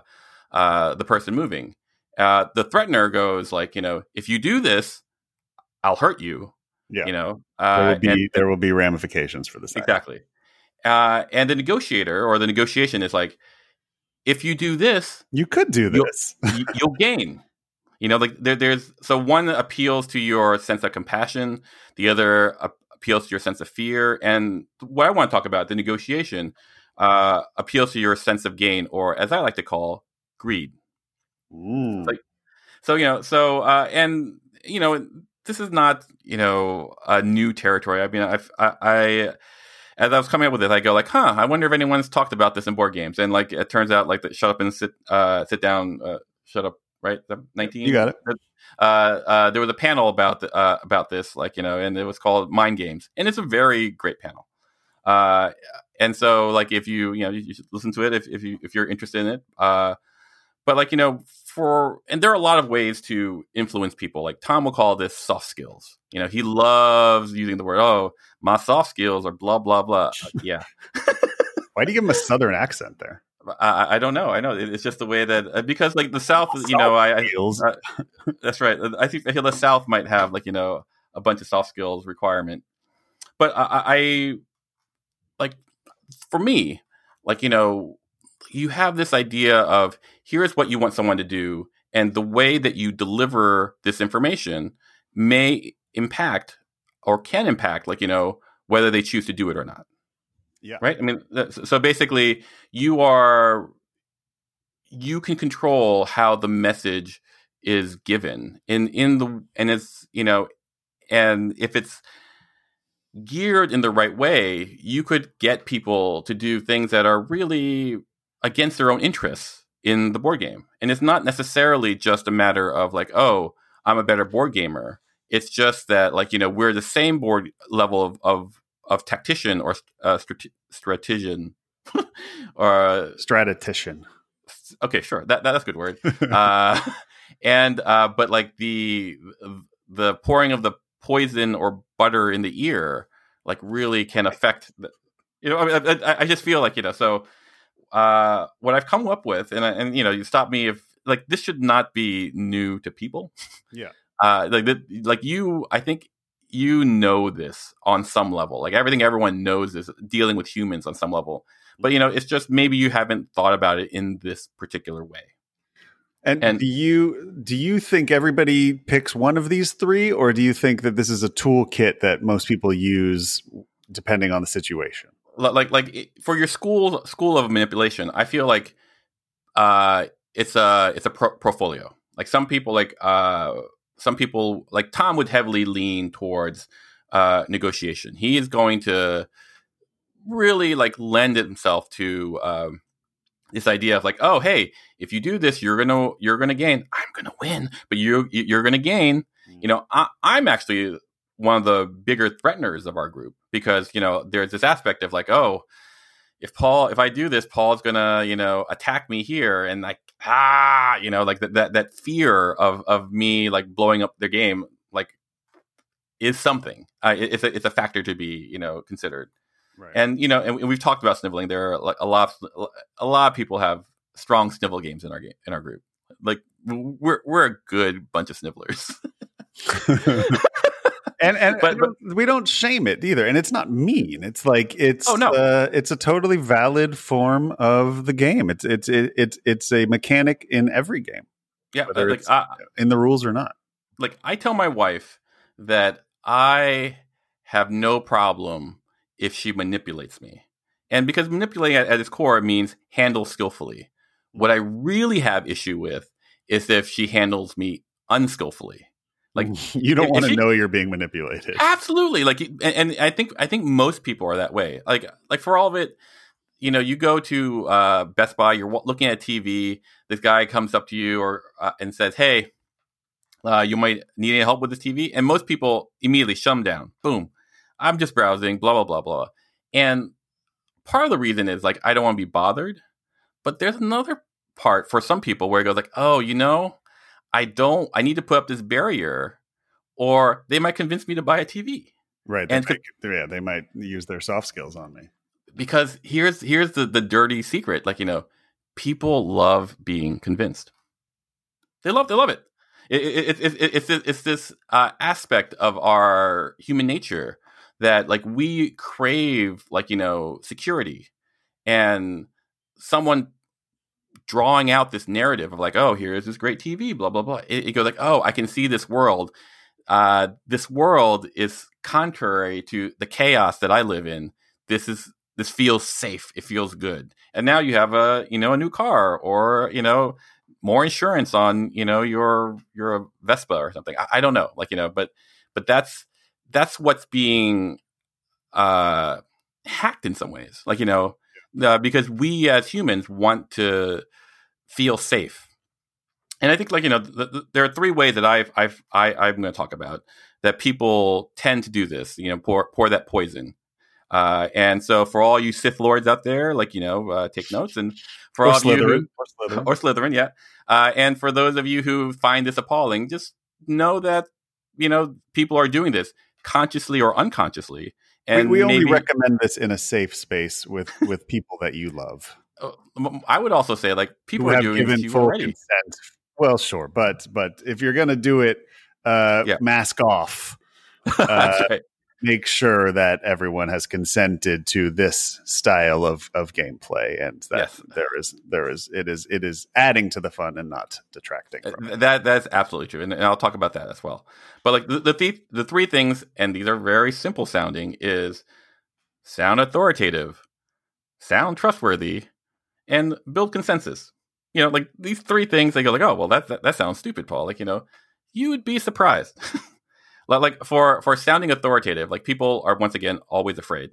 uh, the person moving. Uh, the threatener goes like, you know, if you do this, I'll hurt you. Yeah. You know, uh, there will be, and, there will be ramifications for this. Exactly. Uh, and the negotiator or the negotiation is like, if you do this, you could do this. (laughs) You'll, you'll gain. You know, like there, there's so one appeals to your sense of compassion, the other uh, appeals to your sense of fear, and what I want to talk about, the negotiation, uh, appeals to your sense of gain, or as I like to call, greed. Like, so you know, so uh, and you know, this is not you know a new territory. I mean, I've, I, I as I was coming up with this, I go like, huh, I wonder if anyone's talked about this in board games. And like, it turns out like the shut up and sit, uh, sit down, uh, shut up, right? Nineteen. You got it. Uh, uh, there was a panel about the, uh, about this, like you know, and it was called Mind Games, and it's a very great panel. Uh, and so like if you you know you should listen to it if if you if you're interested in it. Uh, but like you know for and there are a lot of ways to influence people like tom will call this soft skills you know he loves using the word oh my soft skills are blah blah blah (laughs) yeah why do you give him a southern accent there I, I don't know. I know it's just the way that uh, because like the South, you know, I, I uh, (laughs) that's right. I think the South might have like you know a bunch of soft skills requirement, but I, I like for me, like you know, you have this idea of here's what you want someone to do, and the way that you deliver this information may impact or can impact, like, you know, whether they choose to do it or not. Yeah. Right. I mean, so basically, you are, you can control how the message is given in, in the, and it's, you know, and if it's, geared in the right way, you could get people to do things that are really against their own interests in the board game. And it's not necessarily just a matter of like, oh, I'm a better board gamer. It's just that like, you know, we're the same board level of of, of tactician or uh, strate- strategian (laughs) or strategician. Okay, sure. That, that that's a good word. (laughs) uh, and uh, but like the the pouring of the poison or butter in the ear like really can affect the, you know I, mean, I, I just feel like you know so uh, what I've come up with, and and you know, you stop me if like this should not be new to people. Yeah. (laughs) Uh, like the, like you, I think you know this on some level. Like everything everyone knows is dealing with humans on some level. But you know, it's just maybe you haven't thought about it in this particular way. And, and, do you do you think everybody picks one of these three, or do you think that this is a toolkit that most people use depending on the situation? like like for your school school of manipulation i feel like uh it's a it's a pro- portfolio like some people like uh some people like tom would heavily lean towards uh negotiation. He is going to really like lend himself to um this idea of like oh hey if you do this you're gonna you're gonna gain. I'm gonna win but you you're gonna gain. Mm. you know I, i'm actually one of the bigger threateners of our group because you know there's this aspect of like oh if paul if i do this paul's gonna you know attack me here. And like ah you know like that that, that fear of of me like blowing up their game like is something. Uh, it's a it's a factor to be you know considered. Right. and you know and we've talked about sniveling. There are like a lot of, a lot of people have strong snivel games in our game in our group. Like we're we're a good bunch of snivellers (laughs) (laughs) and and but, but, we don't shame it either and it's not mean. It's like it's oh no. uh, it's a totally valid form of the game. It's it's it, it's it's a mechanic in every game yeah whether like, it's uh, in the rules or not. like i tell my wife that i have no problem if she manipulates me. And because manipulating at, at its core means handle skillfully. What i really have issue with is if she handles me unskillfully like you don't want to know you're being manipulated. Absolutely. Like and, and, I think I think most people are that way. Like like for all of it, you know, you go to uh, Best Buy, you're looking at a TV, this guy comes up to you or uh, and says, "Hey, uh, you might need any help with this TV." And most people immediately shum down. Boom. I'm just browsing, blah blah blah blah. And part of the reason is like I don't want to be bothered, but there's another part for some people where it goes like, "Oh, you know, I don't. I need to put up this barrier, or they might convince me to buy a TV. Right. And might, yeah, they might use their soft skills on me. Because here's here's the the dirty secret. Like you know, people love being convinced. They love they love it. it, it, it, it it's it's this uh, aspect of our human nature that like we crave like you know security and someone drawing out this narrative of like, oh, here's this great TV, blah blah blah. It, it goes like, oh, I can see this world. Uh, this world is contrary to the chaos that I live in. This is this feels safe. It feels good. And now you have a you know a new car or you know more insurance on you know your your Vespa or something. I, I don't know, like you know, but but that's that's what's being uh, hacked in some ways. Like you know, uh, because we as humans want to feel safe. And I think, like you know, th- th- there are three ways that I've, I've I, I'm going to talk about that people tend to do this. You know, pour pour that poison. Uh, and so, for all you Sith lords out there, like you know, uh, take notes. And for or all Slytherin, of you, who, or Slytherin. (laughs) or Slytherin, yeah. Uh, and for those of you who find this appalling, just know that you know people are doing this consciously or unconsciously. And we, we only recommend this in a safe space with with people that you love I would also say like people who are have doing given full already. consent. Well, sure, but but if you're going to do it, uh, Yeah. mask off. (laughs) Uh, right. Make sure that everyone has consented to this style of of gameplay, and that Yes. there is there is it is it is adding to the fun and not detracting Uh, from it. That that's absolutely true, and, and I'll talk about that as well. But like the the, th- the three things, and these are very simple sounding, is sound authoritative, sound trustworthy, and build consensus. You know, like these three things, they go like, oh, well, that that, that sounds stupid, Paul. Like, you know, you would be surprised. (laughs) Like- for for sounding authoritative, like people are once again always afraid,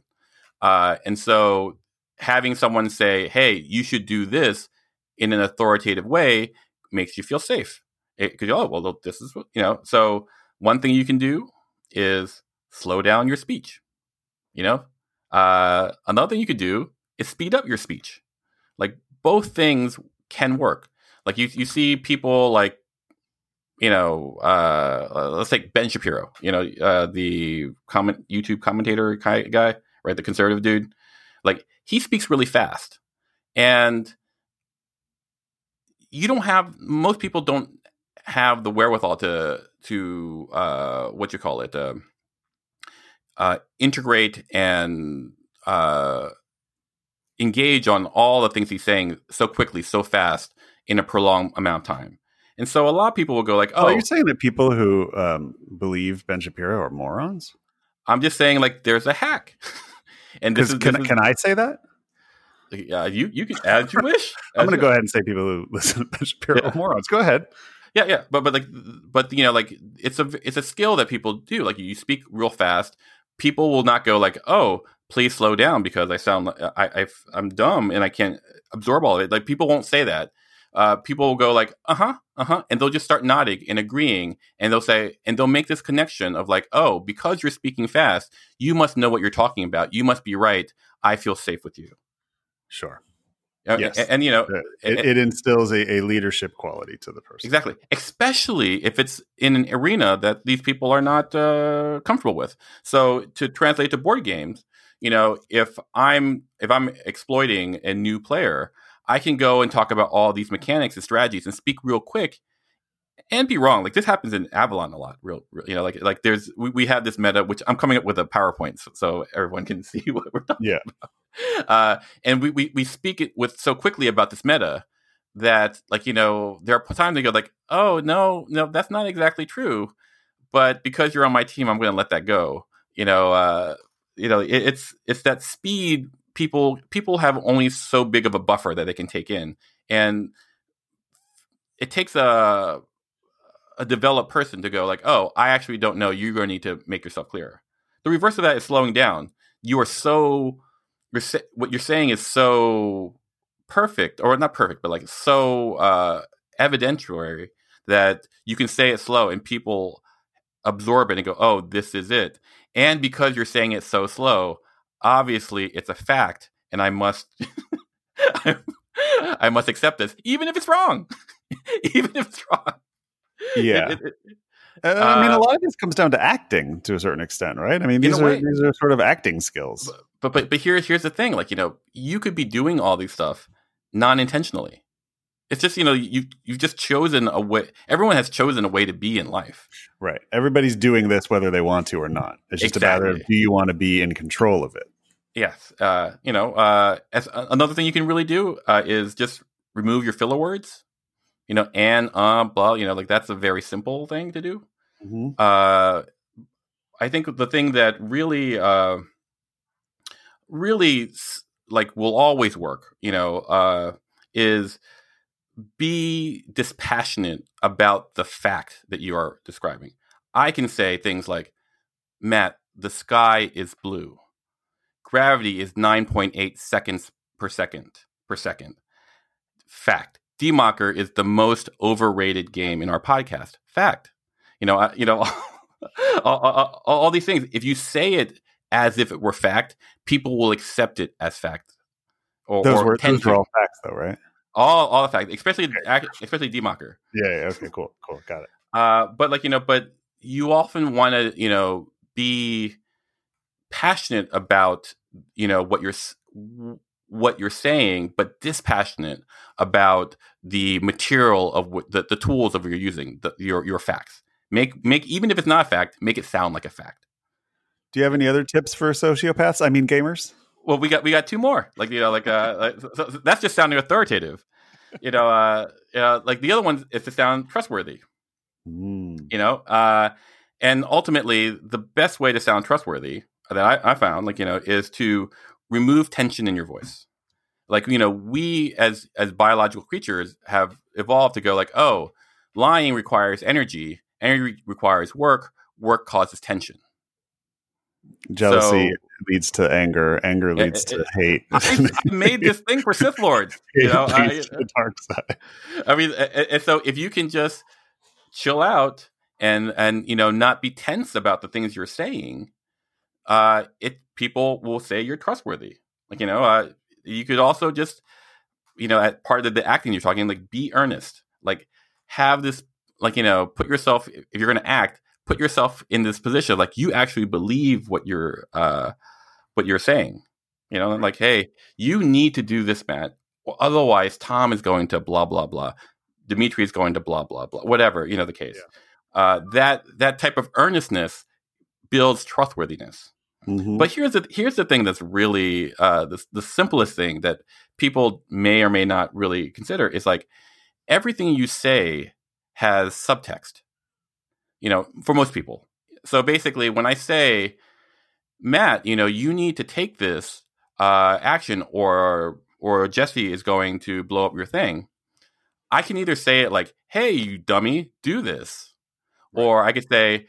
uh, and so having someone say, "Hey, you should do this," in an authoritative way makes you feel safe. Because oh well, this is what you know. So one thing you can do is slow down your speech. You know, uh, another thing you could do is speed up your speech. Like both things can work. Like you, you see people like, you know, uh, uh, let's take Ben Shapiro. You know, uh, the comment YouTube commentator guy, right? The conservative dude. Like he speaks really fast, and you don't have most people don't have the wherewithal to to uh, what you call it uh, uh, integrate and uh, engage on all the things he's saying so quickly, so fast in a prolonged amount of time. And so a lot of people will go like, Oh, "Oh, you're saying that people who um, believe Ben Shapiro are morons? I'm just saying like there's a hack." (laughs) and this is, can, this is- can I say that? uh, you you can as you (laughs) wish. I'm going to go ahead and say people who (laughs) listen to Ben Shapiro Yeah. are morons. Go ahead. Yeah, yeah, but but like, but you know, like it's a it's a skill that people do. Like you speak real fast, people will not go like, "Oh, please slow down," because I sound like I, I I'm dumb and I can't absorb all of it. Like people won't say that. Uh, people will go like, "Uh huh, uh huh," and they'll just start nodding and agreeing, and they'll say, and they'll make this connection of like, "Oh, because you're speaking fast, you must know what you're talking about. You must be right. I feel safe with you." Sure. Uh, Yes. and, and, you know, Uh, It, it instills a, a leadership quality to the person. Exactly. Especially if it's in an arena that these people are not uh, comfortable with. So to translate to board games, you know, if I'm if I'm exploiting a new player, I can go and talk about all these mechanics and strategies and speak real quick and be wrong. Like this happens in Avalon a lot. Real, real you know, like like there's we, we have this meta which I'm coming up with a PowerPoint so, so everyone can (laughs) see what we're talking Yeah. uh, and we, we we speak it with so quickly about this meta that like you know there are times they go like oh no no that's not exactly true but because you're on my team i'm going to let that go you know uh you know it, it's it's that speed people people have only so big of a buffer that they can take in. And it takes a a developed person to go like oh i actually don't know. You're going to need to make yourself clearer. The reverse of that is slowing down. You are so you're what you're saying is so perfect or not perfect but like so uh evidentiary that you can say it slow and people absorb it and go oh this is it and because you're saying it so slow obviously it's a fact and i must (laughs) i must accept this even if it's wrong (laughs) even if it's wrong Yeah. It- it- it- Uh, I mean, Uh, a lot of this comes down to acting to a certain extent, right? I mean, these are way. these are sort of acting skills. but but but here's here's the thing like you know you could be doing all these stuff non-intentionally it's just you know you you've just chosen a way everyone has chosen a way to be in life Right. Everybody's doing this whether they want to or not. It's just a matter of do you want to be in control of it? yes uh you know uh as another thing you can really do uh is just remove your filler words. You know, and uh, blah. You know, like that's a very simple thing to do. Mm-hmm. Uh, I think the thing that really, uh, really like will always work, you know, uh, is be dispassionate about the fact that you are describing. I can say things like, Matt, the sky is blue. Gravity is 9.8 seconds per second per second. Fact. DMocker is the most overrated game in our podcast. Fact. You know, you know, (laughs) all, all, all, these things. If you say it as if it were fact, people will accept it as fact. Or, those, or were, those were all facts, though, right? All, all the facts, especially, okay. especially DMocker. Yeah, yeah. Okay. Cool. Cool. Got it. Uh, but like you know, but you often want to you know be passionate about you know what you're what you're saying, but dispassionate about the material of what, the, the tools of what you're using, the, your your facts. Make make even if it's not a fact, make it sound like a fact. Do you have any other tips for sociopaths? I mean, gamers. Well, we got we got two more. Like you know, like uh, like, so, so that's just sounding authoritative. You know, uh, uh, like the other one is to sound trustworthy. Mm. You know, uh, and ultimately, the best way to sound trustworthy that I, I found, like you know, is to remove tension in your voice. Like you know, we as as biological creatures have evolved to go like, oh, lying requires energy Energy requires work. Work causes tension. Jealousy so, leads to anger. Anger eh, leads it, it, to eh, eh, hate. I, I, made this thing for Sith Lords. (laughs) You know, I, the dark side. I mean, and so if you can just chill out and and you know not be tense about the things you're saying, uh, it people will say you're trustworthy. Like you know, uh, you could also just you know at part of the acting you're talking like be earnest. Like have this like you know put yourself if you're going to act put yourself in this position like you actually believe what you're uh what you're saying you know like hey you need to do this matt otherwise tom is going to blah blah blah dimitri is going to blah blah blah whatever you know the case yeah. uh that that type of earnestness builds trustworthiness mm-hmm. but here's the here's the thing that's really uh the, the simplest thing that people may or may not really consider is like everything you say has subtext, you know, for most people. So basically, when I say, Matt, you know, you need to take this uh, action or or Jesse is going to blow up your thing, I can either say it like, hey, you dummy, do this. Right. Or I could say,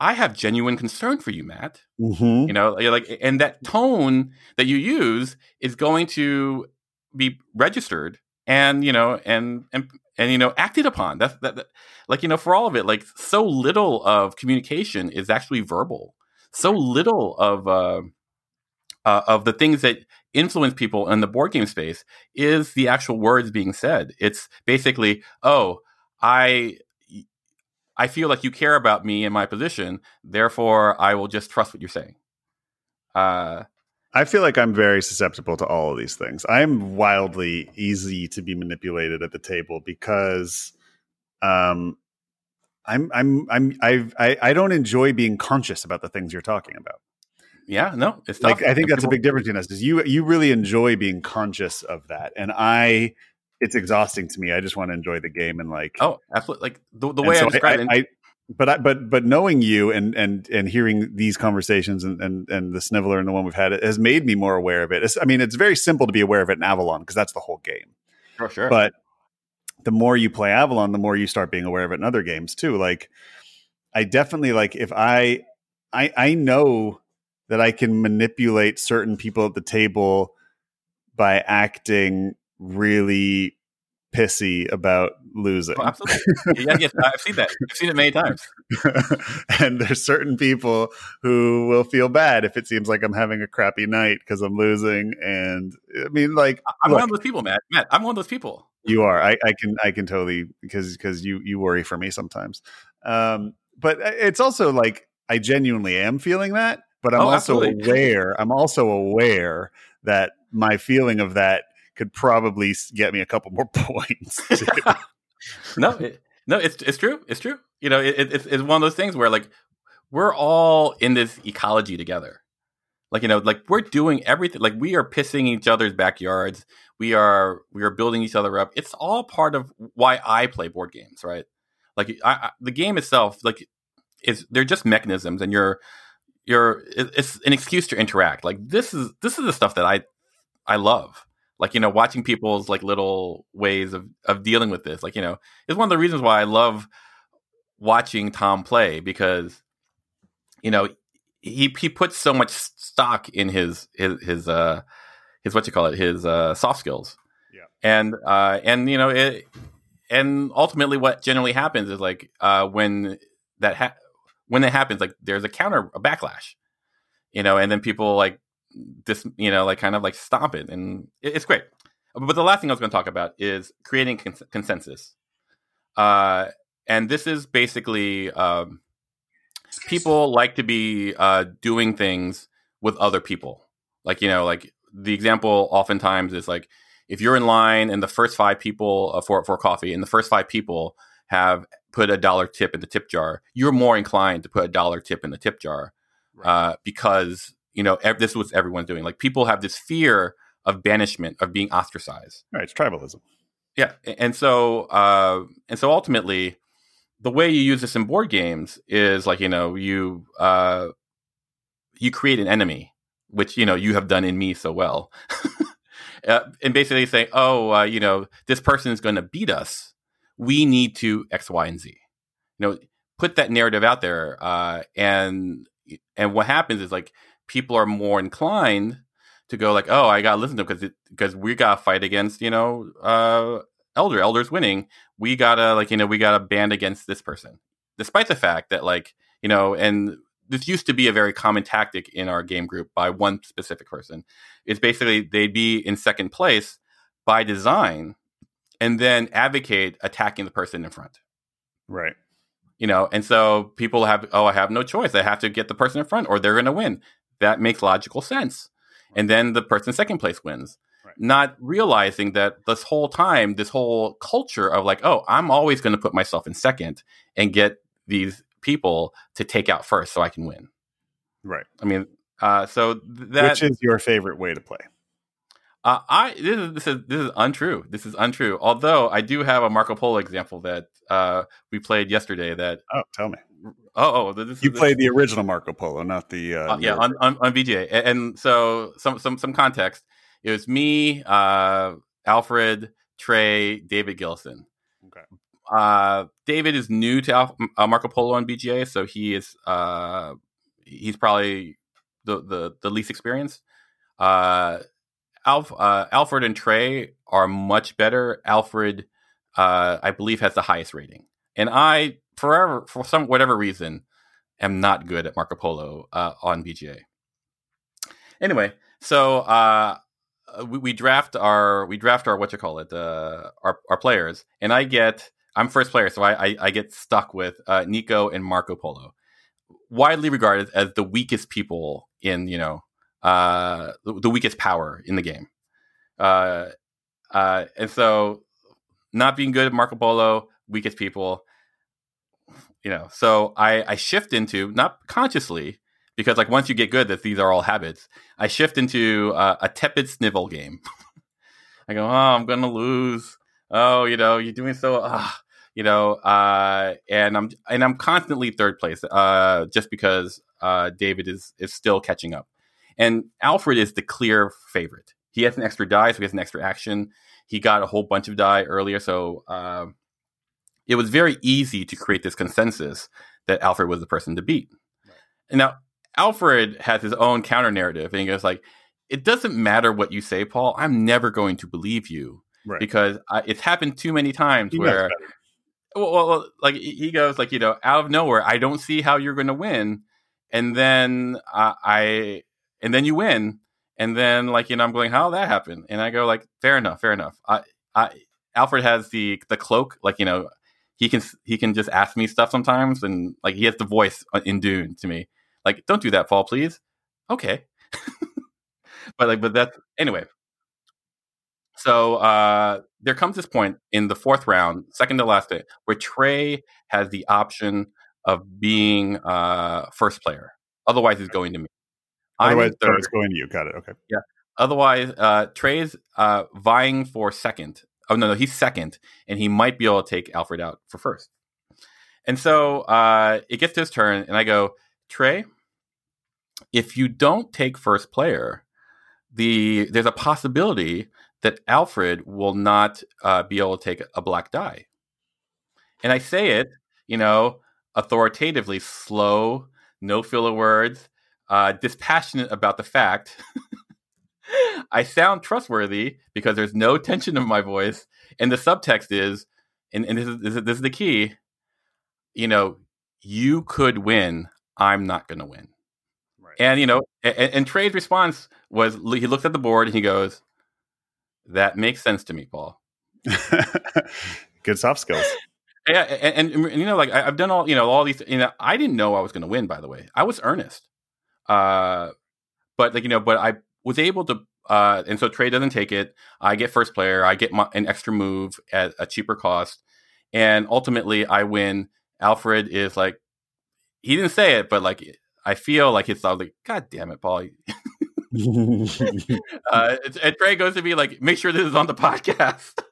I have genuine concern for you, Matt. Mm-hmm. You know, like, and that tone that you use is going to be registered and you know and and and you know acted upon. That's that, that, like you know for all of it like so little of communication is actually verbal. So little of uh, uh, of the things that influence people in the board game space is the actual words being said. It's basically oh i i feel like you care about me and my position therefore i will just trust what you're saying. Uh I feel like I'm very susceptible to all of these things. I'm wildly easy to be manipulated at the table because um I'm I'm I'm I've, I I don't enjoy being conscious about the things you're talking about. Yeah, no, it's like I think that's a big difference between us. Is you you really enjoy being conscious of that, and I it's exhausting to me. I just want to enjoy the game and like oh, absolutely. Like the, the way so I describe I, it, I, but I, but but knowing you and and and hearing these conversations and and and the sniveler and the one we've had has made me more aware of it. It's, I mean, it's very simple to be aware of it in Avalon because that's the whole game. For sure. But the more you play Avalon, the more you start being aware of it in other games too. Like I definitely like if I I I know that I can manipulate certain people at the table by acting really pissy about losing. Oh, absolutely. yeah, yes, I've seen that. I've seen it many times. (laughs) and there's certain people who will feel bad if it seems like I'm having a crappy night because I'm losing. And I mean, like, I'm look, one of those people, Matt. Matt, I'm one of those people. You are. I, I can. I can totally because because you you worry for me sometimes. Um, but it's also like I genuinely am feeling that. But I'm oh, also absolutely. aware. I'm also aware that my feeling of that could probably get me a couple more (laughs) points. (laughs) no, it, no, it's it's true. It's true. You know, it, it's it's one of those things where like we're all in this ecology together. Like you know, like we're doing everything. Like we are pissing each other's backyards. We are we are building each other up. It's all part of why I play board games, right? Like I, I, the game itself, like is they're just mechanisms, and you're you're it's an excuse to interact. Like this is this is the stuff that I I love. Like you know, watching people's like little ways of of dealing with this. Like you know, it's one of the reasons why I love watching Tom play because you know he he puts so much stock in his his his uh his what you call it his uh soft skills. Yeah. And uh and you know it and ultimately what generally happens is like uh when that ha- when that happens like there's a counter a backlash. You know, and then people like this you know like kind of like stop it and it, it's great. But the last thing I was going to talk about is creating cons- consensus. Uh and this is basically um people like to be uh, doing things with other people. Like, you know, like the example oftentimes is like if you're in line and the first five people uh, for, for coffee and the first five people have put a dollar tip in the tip jar, you're more inclined to put a dollar tip in the tip jar uh, because, you know, ev- this is what everyone's doing. Like people have this fear of banishment, of being ostracized. Right. It's tribalism. Yeah. And so, uh, and so ultimately, the way you use this in board games is like you know you uh you create an enemy which you know you have done in me so well (laughs) uh, and basically say oh uh, you know this person is going to beat us we need to x y and z you know put that narrative out there uh and and what happens is like people are more inclined to go like oh i gotta listen to because because we gotta fight against you know uh elder. Elder's winning. We gotta like you know we gotta band against this person. Despite the fact that like you know and this used to be a very common tactic in our game group by one specific person. Is basically they'd be in second place by design and then advocate attacking the person in front. Right. you know and so people have oh i have no choice. I have to get the person in front or they're going to win that makes logical sense and then the person in second place wins Right. not realizing that this whole time this whole culture of like oh i'm always going to put myself in second and get these people to take out first so i can win Right. i mean uh, so that Which is your favorite way to play? uh, I this is this is this is untrue. This is untrue. Although I do have a Marco Polo example that uh, we played yesterday. That Oh, tell me. Oh oh this You played the original Marco Polo, not the uh, uh, yeah on, on on BGA, and, and so some some some context. It was me, uh, Alfred, Trey, David Gilson. Okay. Uh, David is new to uh, Marco Polo on BGA, so he is uh, he's probably the the, the least experienced. Uh, Alf, uh, Alfred and Trey are much better. Alfred, uh, I believe, has the highest rating, and I, forever for some whatever reason, am not good at Marco Polo uh, on BGA. Anyway, so uh, we, we draft our we draft our what you call it uh, our our players, and I get I'm first player, so I I, I get stuck with uh, Nico and Marco Polo, widely regarded as the weakest people in you know uh, the, the weakest power in the game. Uh, and so, not being good at Marco Polo, weakest people, you know. So I, I shift into not consciously because like once you get good, that these are all habits. I shift into uh, a tepid snivel game. (laughs) I go, oh, I'm gonna lose. Oh, you know, you're doing so. Uh, you know, uh, and I'm and I'm constantly third place, uh, just because uh, David is is still catching up. And Alfred is the clear favorite. He has an extra die, so he has an extra action. He got a whole bunch of die earlier, so uh, it was very easy to create this consensus that Alfred was the person to beat. Right. And now Alfred has his own counter narrative, and he goes like, "It doesn't matter what you say, Paul. I'm never going to believe you Right. because I, it's happened too many times He where." well, well, like he goes like you know out of nowhere i don't see how you're going to win and then uh, i and then you win and then like you know i'm going how that happen and i go like fair enough fair enough i i alfred has the the cloak like you know he can he can just ask me stuff sometimes and like he has the voice in dune to me like don't do that paul please okay (laughs) but like but that's anyway so uh, there comes this point in the fourth round, second to last day, where Trey has the option of being uh, first player. Otherwise, he's going to me. Otherwise, so it's going to you. Got it. Okay. Yeah. Otherwise, uh, Trey's uh, vying for second. Oh no, no, he's second, and he might be able to take Alfred out for first. And so uh, it gets to his turn, and I go, Trey, if you don't take first player, the there's a possibility that Alfred will not uh, be able to take a black die. And I say it, you know, authoritatively, slow, no filler words, uh, dispassionate about the fact. (laughs) I sound trustworthy because there's no tension in my voice, and the subtext is, and, and this, is, this, is, this is the key. You know, you could win. I'm not going to win. Right. And you know, and, and Trey's response was he looked at the board and he goes, "That makes sense to me, Paul." (laughs) Good soft skills. (laughs) Yeah, and, and, and, you know, like I, have done all you know all these. You know, I didn't know I was going to win. By the way, I was earnest. Uh, but like you know, but I was able to. Uh, and so Trey doesn't take it. I get first player. I get my, an extra move at a cheaper cost, and ultimately I win. Alfred is like, he didn't say it, but like I feel like it's all like, God damn it, Paul. (laughs) uh, and Trey goes to be like, make sure this is on the (laughs) podcast.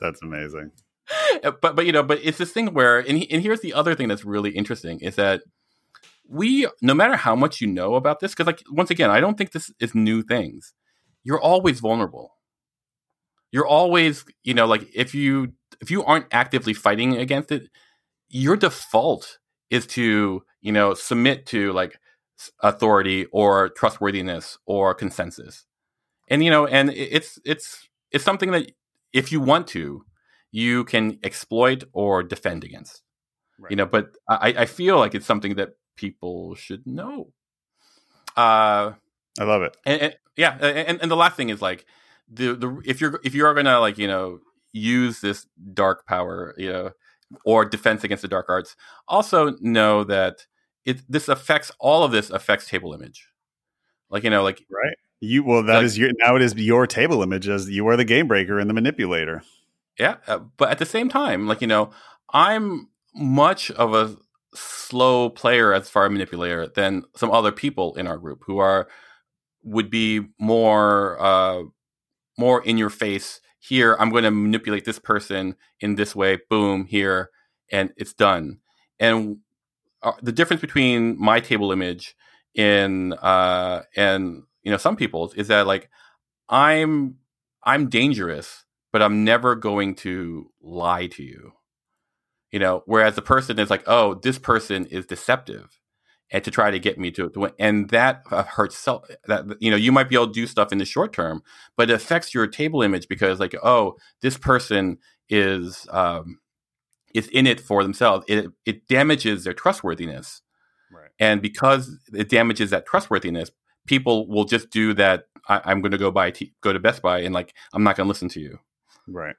That's amazing. But but you know, but it's this thing where, and, he, and here's the other thing that's really interesting is that we, no matter how much you know about this, because like once again, I don't think this is new things. You're always vulnerable. You're always, you know, like if you if you aren't actively fighting against it, your default is to you know submit to like authority or trustworthiness or consensus and you know and it's it's it's something that if you want to you can exploit or defend against right. you know but i i feel like it's something that people should know. Uh i love it. and, and yeah and, and the last thing is like the the if you're if you're gonna like you know use this dark power you know or defense against the dark arts also know that it this affects all of this affects table image. Like you know like right. You well that like, is your now it is your table image as you are the game breaker and the manipulator. Yeah uh, but at the same time like you know i'm much of a slow player as far as manipulator than some other people in our group who are would be more uh more in your face. Here i'm going to manipulate this person in this way. Boom here and it's done. And uh, the difference between my table image in uh and you know some people's is that like i'm i'm dangerous but i'm never going to lie to you you know whereas the person is like oh this person is deceptive and to try to get me to, to win. and that uh, hurts self that you know you might be able to do stuff in the short term but it affects your table image because like oh this person is um is in it for themselves, it it damages their trustworthiness. Right. And because it damages that trustworthiness, people will just do that. I, am going to go buy t- go to Best Buy and like I'm not going to listen to you. Right.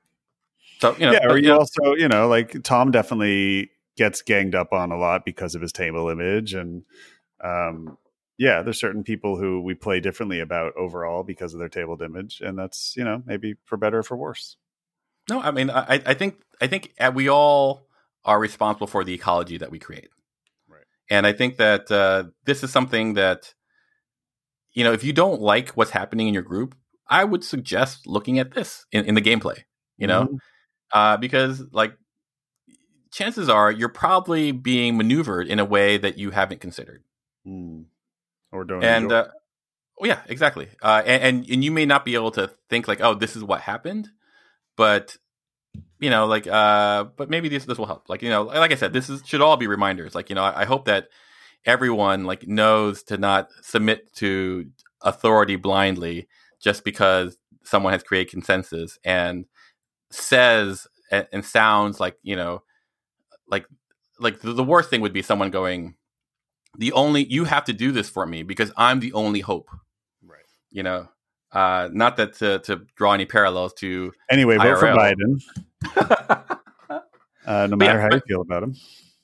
So you know, yeah. Or you, also, you know, like Tom definitely gets ganged up on a lot because of his table image, and um, yeah, there's certain people who we play differently about overall because of their table image, and that's you know maybe for better or for worse. No, I mean, I, I think I think uh, we all are responsible for the ecology that we create, right? And I think that uh, this is something that you know, if you don't like what's happening in your group, I would suggest looking at this in, in the gameplay. You know, mm-hmm. Uh, because like chances are you're probably being maneuvered in a way that you haven't considered, mm. or don't. And uh, oh yeah, exactly. Uh, and, and and you may not be able to think like, oh, this is what happened, but you know, like, uh, but maybe this this will help. Like, you know, like I said, this is should all be reminders. Like, you know, I, I hope that everyone like knows to not submit to authority blindly just because someone has created consensus and says and, and sounds like you know, like like the, the worst thing would be someone going, the only you have to do this for me because I'm the only hope. Right. You know, uh, not that to, to draw any parallels to anyway. Vote IRL. for Biden. (laughs) uh, no matter yeah, how but, you feel about him.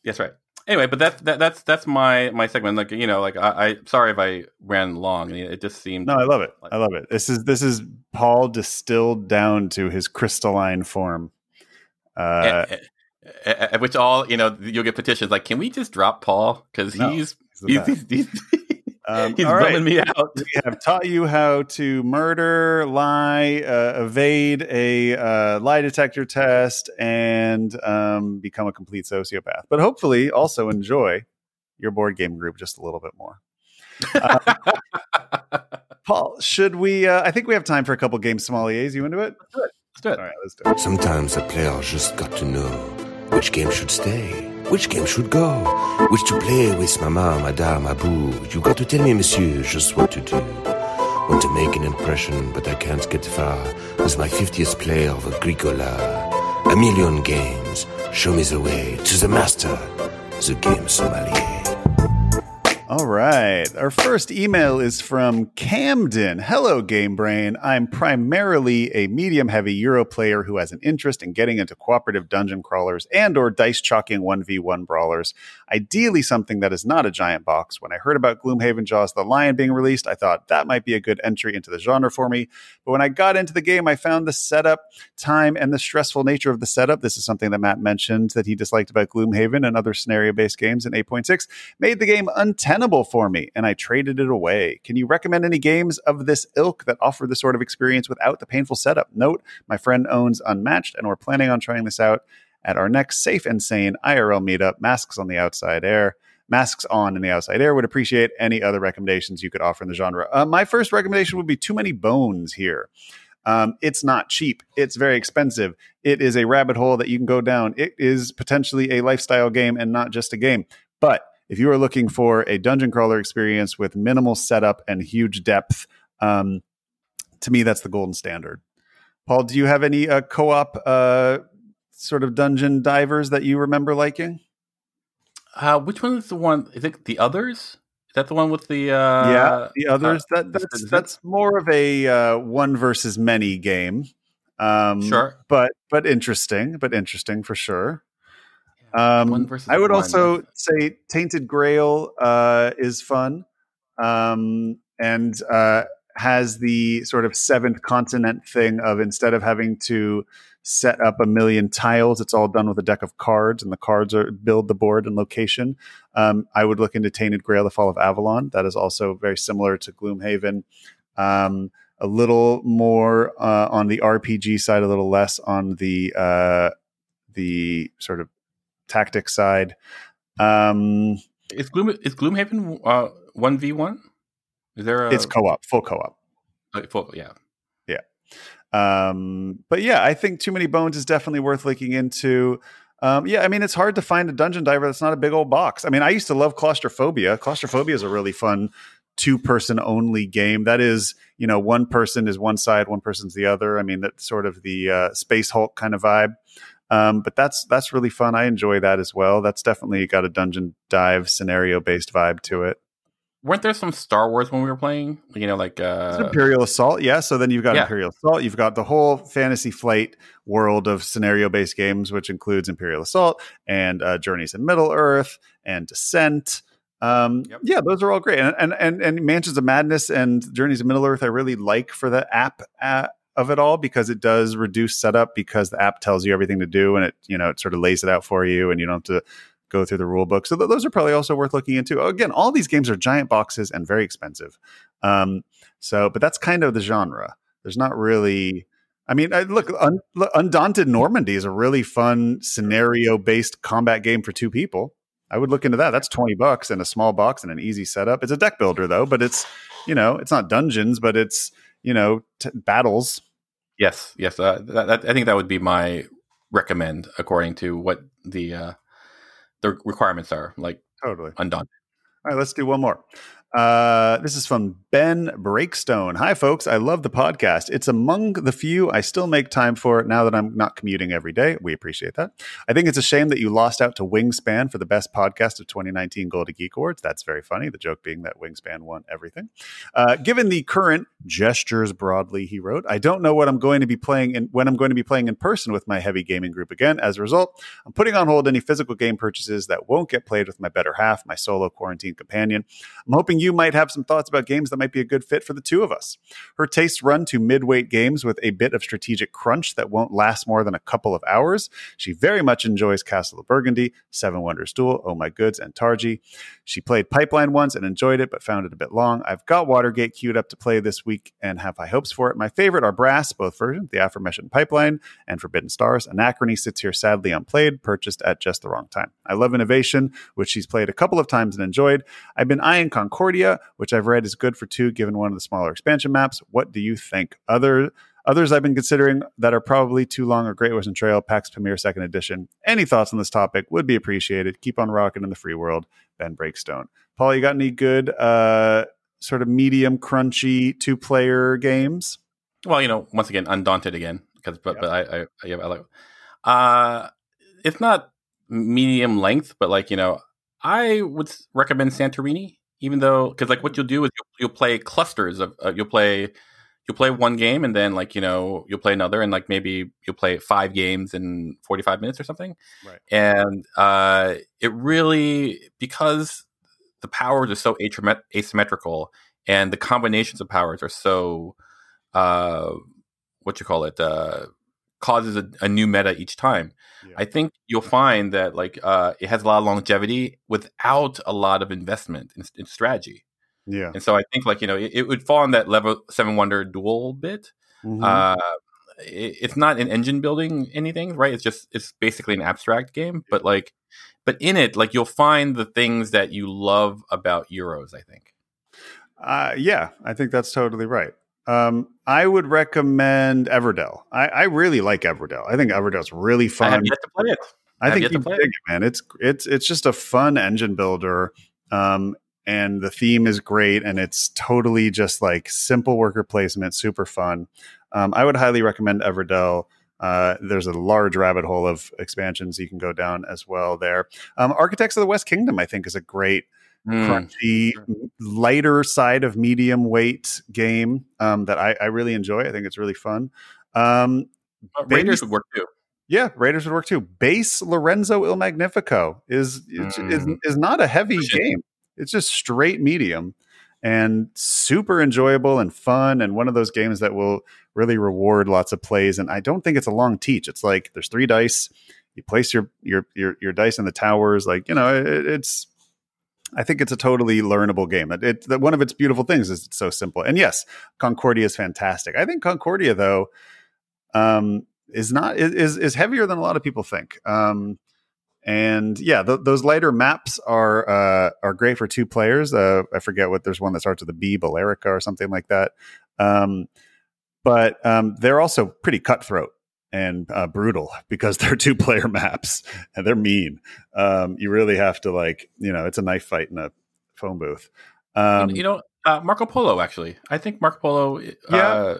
That's right. Anyway, but that's that, that's that's my my segment. Like you know, like I, I sorry if I ran long. It just seemed. No, I love it. Like, I love it. This is this is Paul distilled down to his crystalline form. Uh, at, which all you know, you'll get petitions like, "Can we just drop Paul? Because no, he's he's, he's, he's, Um, He's bumming right. me out. we have taught you how to murder, lie, uh, evade a uh, lie detector test, and um, become a complete sociopath. But hopefully, also enjoy your board game group just a little bit more. Uh, (laughs) Paul, should we? Uh, I think we have time for a couple games. sommeliers. You into it? Let's do it. Let's do it. All right, let's do it. Sometimes a player just got to know which game should stay which game should go? Which to play with mama, madame, abou? You got to tell me, monsieur, just what to do. Want to make an impression, but I can't get far. With my 50th play of Agricola. A million games. Show me the way to the master, the game sommelier. All right. Our first email is from Camden. Hello, Game Brain. I'm primarily a medium heavy Euro player who has an interest in getting into cooperative dungeon crawlers and or dice chalking 1v1 brawlers. Ideally something that is not a giant box. When I heard about Gloomhaven Jaws the Lion being released, I thought that might be a good entry into the genre for me. But when I got into the game, I found the setup time and the stressful nature of the setup. This is something that Matt mentioned that he disliked about Gloomhaven and other scenario based games in 8.6 made the game untenable for me and I traded it away. Can you recommend any games of this ilk that offer the sort of experience without the painful setup? Note, my friend owns Unmatched and we're planning on trying this out at our next safe and sane IRL meetup, Masks on the Outside Air. Masks on in the outside air would appreciate any other recommendations you could offer in the genre. Uh, my first recommendation would be Too Many Bones here. Um, it's not cheap. It's very expensive. It is a rabbit hole that you can go down. It is potentially a lifestyle game and not just a game. But if you are looking for a dungeon crawler experience with minimal setup and huge depth, um, to me, that's the golden standard. Paul, do you have any uh, co-op uh, sort of dungeon divers that you remember liking? Uh, which one is the one? Is it the others? Is that the one with the? Uh, yeah, the others. Uh, that that's that's more of a uh, one versus many game. Um, sure, but but interesting, but interesting for sure. Um, I would one. also say Tainted Grail uh, is fun um, and uh, has the sort of seventh continent thing of instead of having to set up a million tiles, it's all done with a deck of cards, and the cards are build the board and location. Um, I would look into Tainted Grail: The Fall of Avalon. That is also very similar to Gloomhaven. Um, a little more uh, on the RPG side, a little less on the uh, the sort of tactic side. Um, is Gloom is Gloomhaven uh, one v one? Is there? A... It's co-op, full co-op. Uh, full, yeah, yeah. Um, but yeah, I think Too Many Bones is definitely worth looking into. Um, yeah, I mean, it's hard to find a dungeon diver that's not a big old box. I mean, I used to love Claustrophobia. Claustrophobia is a really fun two person only game. That is, you know, one person is one side, one person's the other. I mean, that's sort of the uh, Space Hulk kind of vibe. Um, but that's that's really fun. I enjoy that as well. That's definitely got a dungeon dive scenario based vibe to it. Weren't there some Star Wars when we were playing? You know, like uh... Imperial Assault. Yeah. So then you've got yeah. Imperial Assault. You've got the whole Fantasy Flight world of scenario based games, which includes Imperial Assault and uh, Journeys in Middle Earth and Descent. Um, yep. Yeah, those are all great. And, and and and Mansions of Madness and Journeys in Middle Earth, I really like for the app uh, of it all because it does reduce setup because the app tells you everything to do and it you know it sort of lays it out for you and you don't have to go through the rule book. So th- those are probably also worth looking into. Again, all these games are giant boxes and very expensive. Um, so, but that's kind of the genre. There's not really. I mean, I, look, Un- Undaunted Normandy is a really fun scenario based combat game for two people. I would look into that. That's 20 bucks in a small box and an easy setup. It's a deck builder though, but it's, you know, it's not dungeons, but it's, you know, t- battles Yes, yes. Uh, that, that, I think that would be my recommend according to what the uh, the requirements are. Like totally undaunted. All right, let's do one more. Uh, this is from Ben Breakstone. Hi, folks. I love the podcast. It's among the few I still make time for now that I'm not commuting every day. We appreciate that. I think it's a shame that you lost out to Wingspan for the best podcast of 2019 Golden Geek Awards. That's very funny. The joke being that Wingspan won everything. Uh, given the current gestures broadly, he wrote, I don't know what I'm going to be playing in when I'm going to be playing in person with my heavy gaming group again. As a result, I'm putting on hold any physical game purchases that won't get played with my better half, my solo quarantine companion. I'm hoping you you might have some thoughts about games that might be a good fit for the two of us. Her tastes run to mid-weight games with a bit of strategic crunch that won't last more than a couple of hours. She very much enjoys Castle of Burgundy, Seven Wonders Duel, Oh My Goods, and Targi. She played Pipeline once and enjoyed it, but found it a bit long. I've got Watergate queued up to play this week and have high hopes for it. My favorite are Brass, both versions, the aforementioned Pipeline and Forbidden Stars. Anachrony sits here sadly unplayed, purchased at just the wrong time. I love Innovation, which she's played a couple of times and enjoyed. I've been eyeing Concordia, which I've read is good for two, given one of the smaller expansion maps. What do you think? Other Others I've been considering that are probably too long are Great Western Trail, PAX Pamir Second Edition. Any thoughts on this topic would be appreciated. Keep on rocking in the free world. Ben Breakstone. Paul, you got any good uh, sort of medium crunchy two player games? Well, you know, once again, undaunted again because, but, but I, I, I, I like. Uh, it's not medium length, but like you know, I would recommend Santorini, even though because like what you'll do is you'll, you'll play clusters of uh, you'll play you'll play one game and then like you know you'll play another and like maybe you'll play five games in 45 minutes or something. Right. And uh it really because the powers are so asymmetrical and the combinations of powers are so uh what you call it uh causes a, a new meta each time Yeah. i think you'll find that like uh it has a lot of longevity without a lot of investment in, in strategy Yeah. and so I think like you know it, it would fall in that level seven wonder Duel bit. Mhm. Uh, it, it's not an engine building anything, right? It's just it's basically an abstract game, but like, but in it, like you'll find the things that you love about Euros. I think. Uh, yeah, I think that's totally right. Um, I would recommend Everdell. I, I really like Everdell. I think Everdell's really fun. I have yet to play it. I have think you dig it, man. It's it's it's just a fun engine builder. Um, and the theme is great, and it's totally just like simple worker placement, super fun. Um, I would highly recommend Everdell. Uh, there's a large rabbit hole of expansions you can go down as well there. Um, Architects of the West Kingdom, I think, is a great Mm. crunchy, lighter side of medium weight game um, that I, I really enjoy. I think it's really fun. Um, Raiders would work too. yeah, Raiders would work too. Base Lorenzo Il Magnifico is is, is Mm. is not a heavy Push it. game. It's just straight medium and super enjoyable and fun and one of those games that will really reward lots of plays and I don't think it's a long teach. It's like there's three dice. You place your your your, your dice in the towers like, you know, it, it's I think it's a totally learnable game. It, it that one of its beautiful things is it's so simple. And yes, Concordia is fantastic. I think Concordia though um is not is is heavier than a lot of people think. Um, and yeah, th- those lighter maps are uh, are great for two players. Uh, I forget what there's one that starts with a B, Balearica or something like that. Um, but um, they're also pretty cutthroat and uh, brutal because (laughs) they're two player maps and they're mean. Um, you really have to like you know it's a knife fight in a phone booth. Um, you know, uh, Marco Polo. Actually, I think Marco Polo. Uh,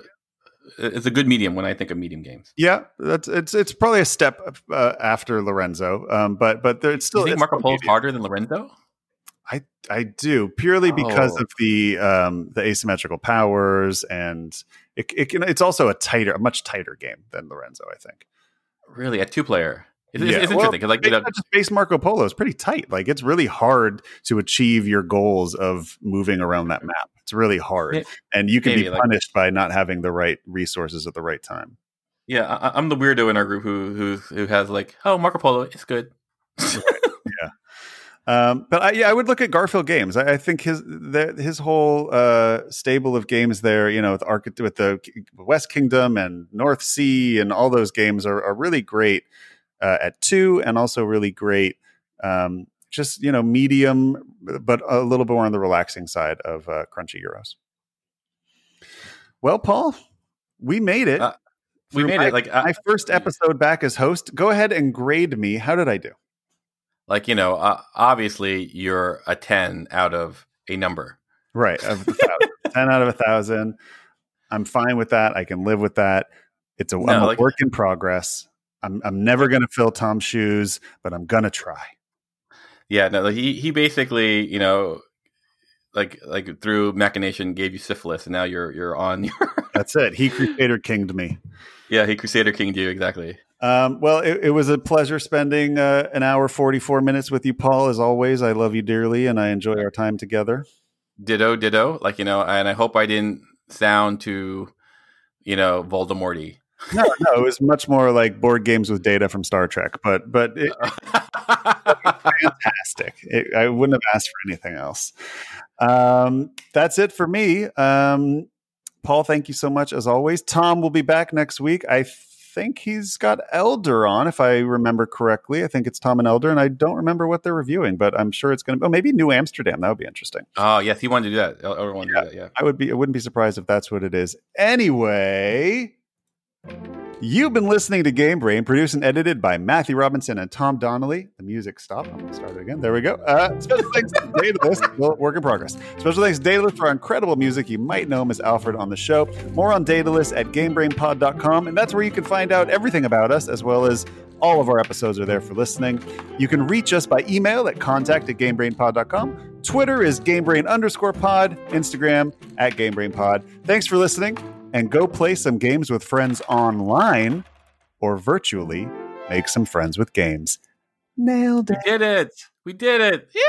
is a good medium when I think of medium games. Yeah, that's it's it's probably a step uh, after Lorenzo, um, but but there, it's still. You think it's Marco Polo's medium. harder than Lorenzo? I I do purely because Oh. of the um, the asymmetrical powers, and it, it can, it's also a tighter, a much tighter game than Lorenzo. I think. Really, a two player. It's, Yeah, it's well, interesting because like you know, just base Marco Polo is pretty tight. Like it's really hard to achieve your goals of moving around that map. It's really hard, and you can be maybe, like- punished by not having the right resources at the right time. yeah, I, I'm the weirdo in our group who who who has like, oh, Marco Polo, it's good. Um, but I, yeah, I would look at Garphill Games. I, I think his the, his whole uh, stable of games there, you know, with, Arch- with the West Kingdom and North Sea and all those games are, are really great uh, at two, and also really great, um, just you know, medium, but a little bit more on the relaxing side of uh, Crunchy Euros. Well, Paul, we made it. Uh, we made my- it. Like, uh, my first episode back as host. Go ahead and grade me. How did I do? Like you know, uh, obviously you're a ten out of a number. Right. Of (laughs) 10 out of a thousand. I'm fine with that. I can live with that. It's a, No, I'm a like- work in progress. I'm, I'm never going to fill Tom's shoes, but I'm going to try. Yeah, no, like, he he basically you know, like like through machination gave you syphilis, and now you're you're on (laughs) your That's it. He Crusader Kinged me. yeah he Crusader Kinged you exactly. Um, well, it, it was a pleasure spending uh, an hour, 44 minutes with you, Paul. As always, I love you dearly and I enjoy our time together. ditto, ditto. Like you know, and I hope I didn't sound too, you know, Voldemorty. no, no, it was much more like board games with data from Star Trek, but but it, (laughs) fantastic. It, I wouldn't have asked for anything else. Um, that's it for me. Um, Paul, thank you so much as always. Tom will be back next week. I think he's got Elder on, if I remember correctly. I think it's Tom and Elder, and I don't remember what they're reviewing, but I'm sure it's going to. Oh, maybe New Amsterdam. That would be interesting. Oh yes, he wanted to do that. Elder wanted yeah, to do that. Yeah, I would be. I wouldn't be surprised if that's what it is. Anyway. You've been listening to Game Brain, produced and edited by Matthew Robinson and Tom Donnelly. The music stopped. I'm going to start it again. There we go. Uh, special thanks to Daedelus. (laughs) Work in progress. Special thanks to Daedelus for our incredible music. You might know him as Alfred on the show. More on Daedelus at GameBrainPod.com, and that's where you can find out everything about us, as well as all of our episodes are there for listening. You can reach us by email at contact at GameBrainPod.com. Twitter is GameBrain underscore pod. Instagram at GameBrainPod. Thanks for listening and go play some games with friends online or virtually make some friends with games. Nailed it. We did it. We did it. Yeah.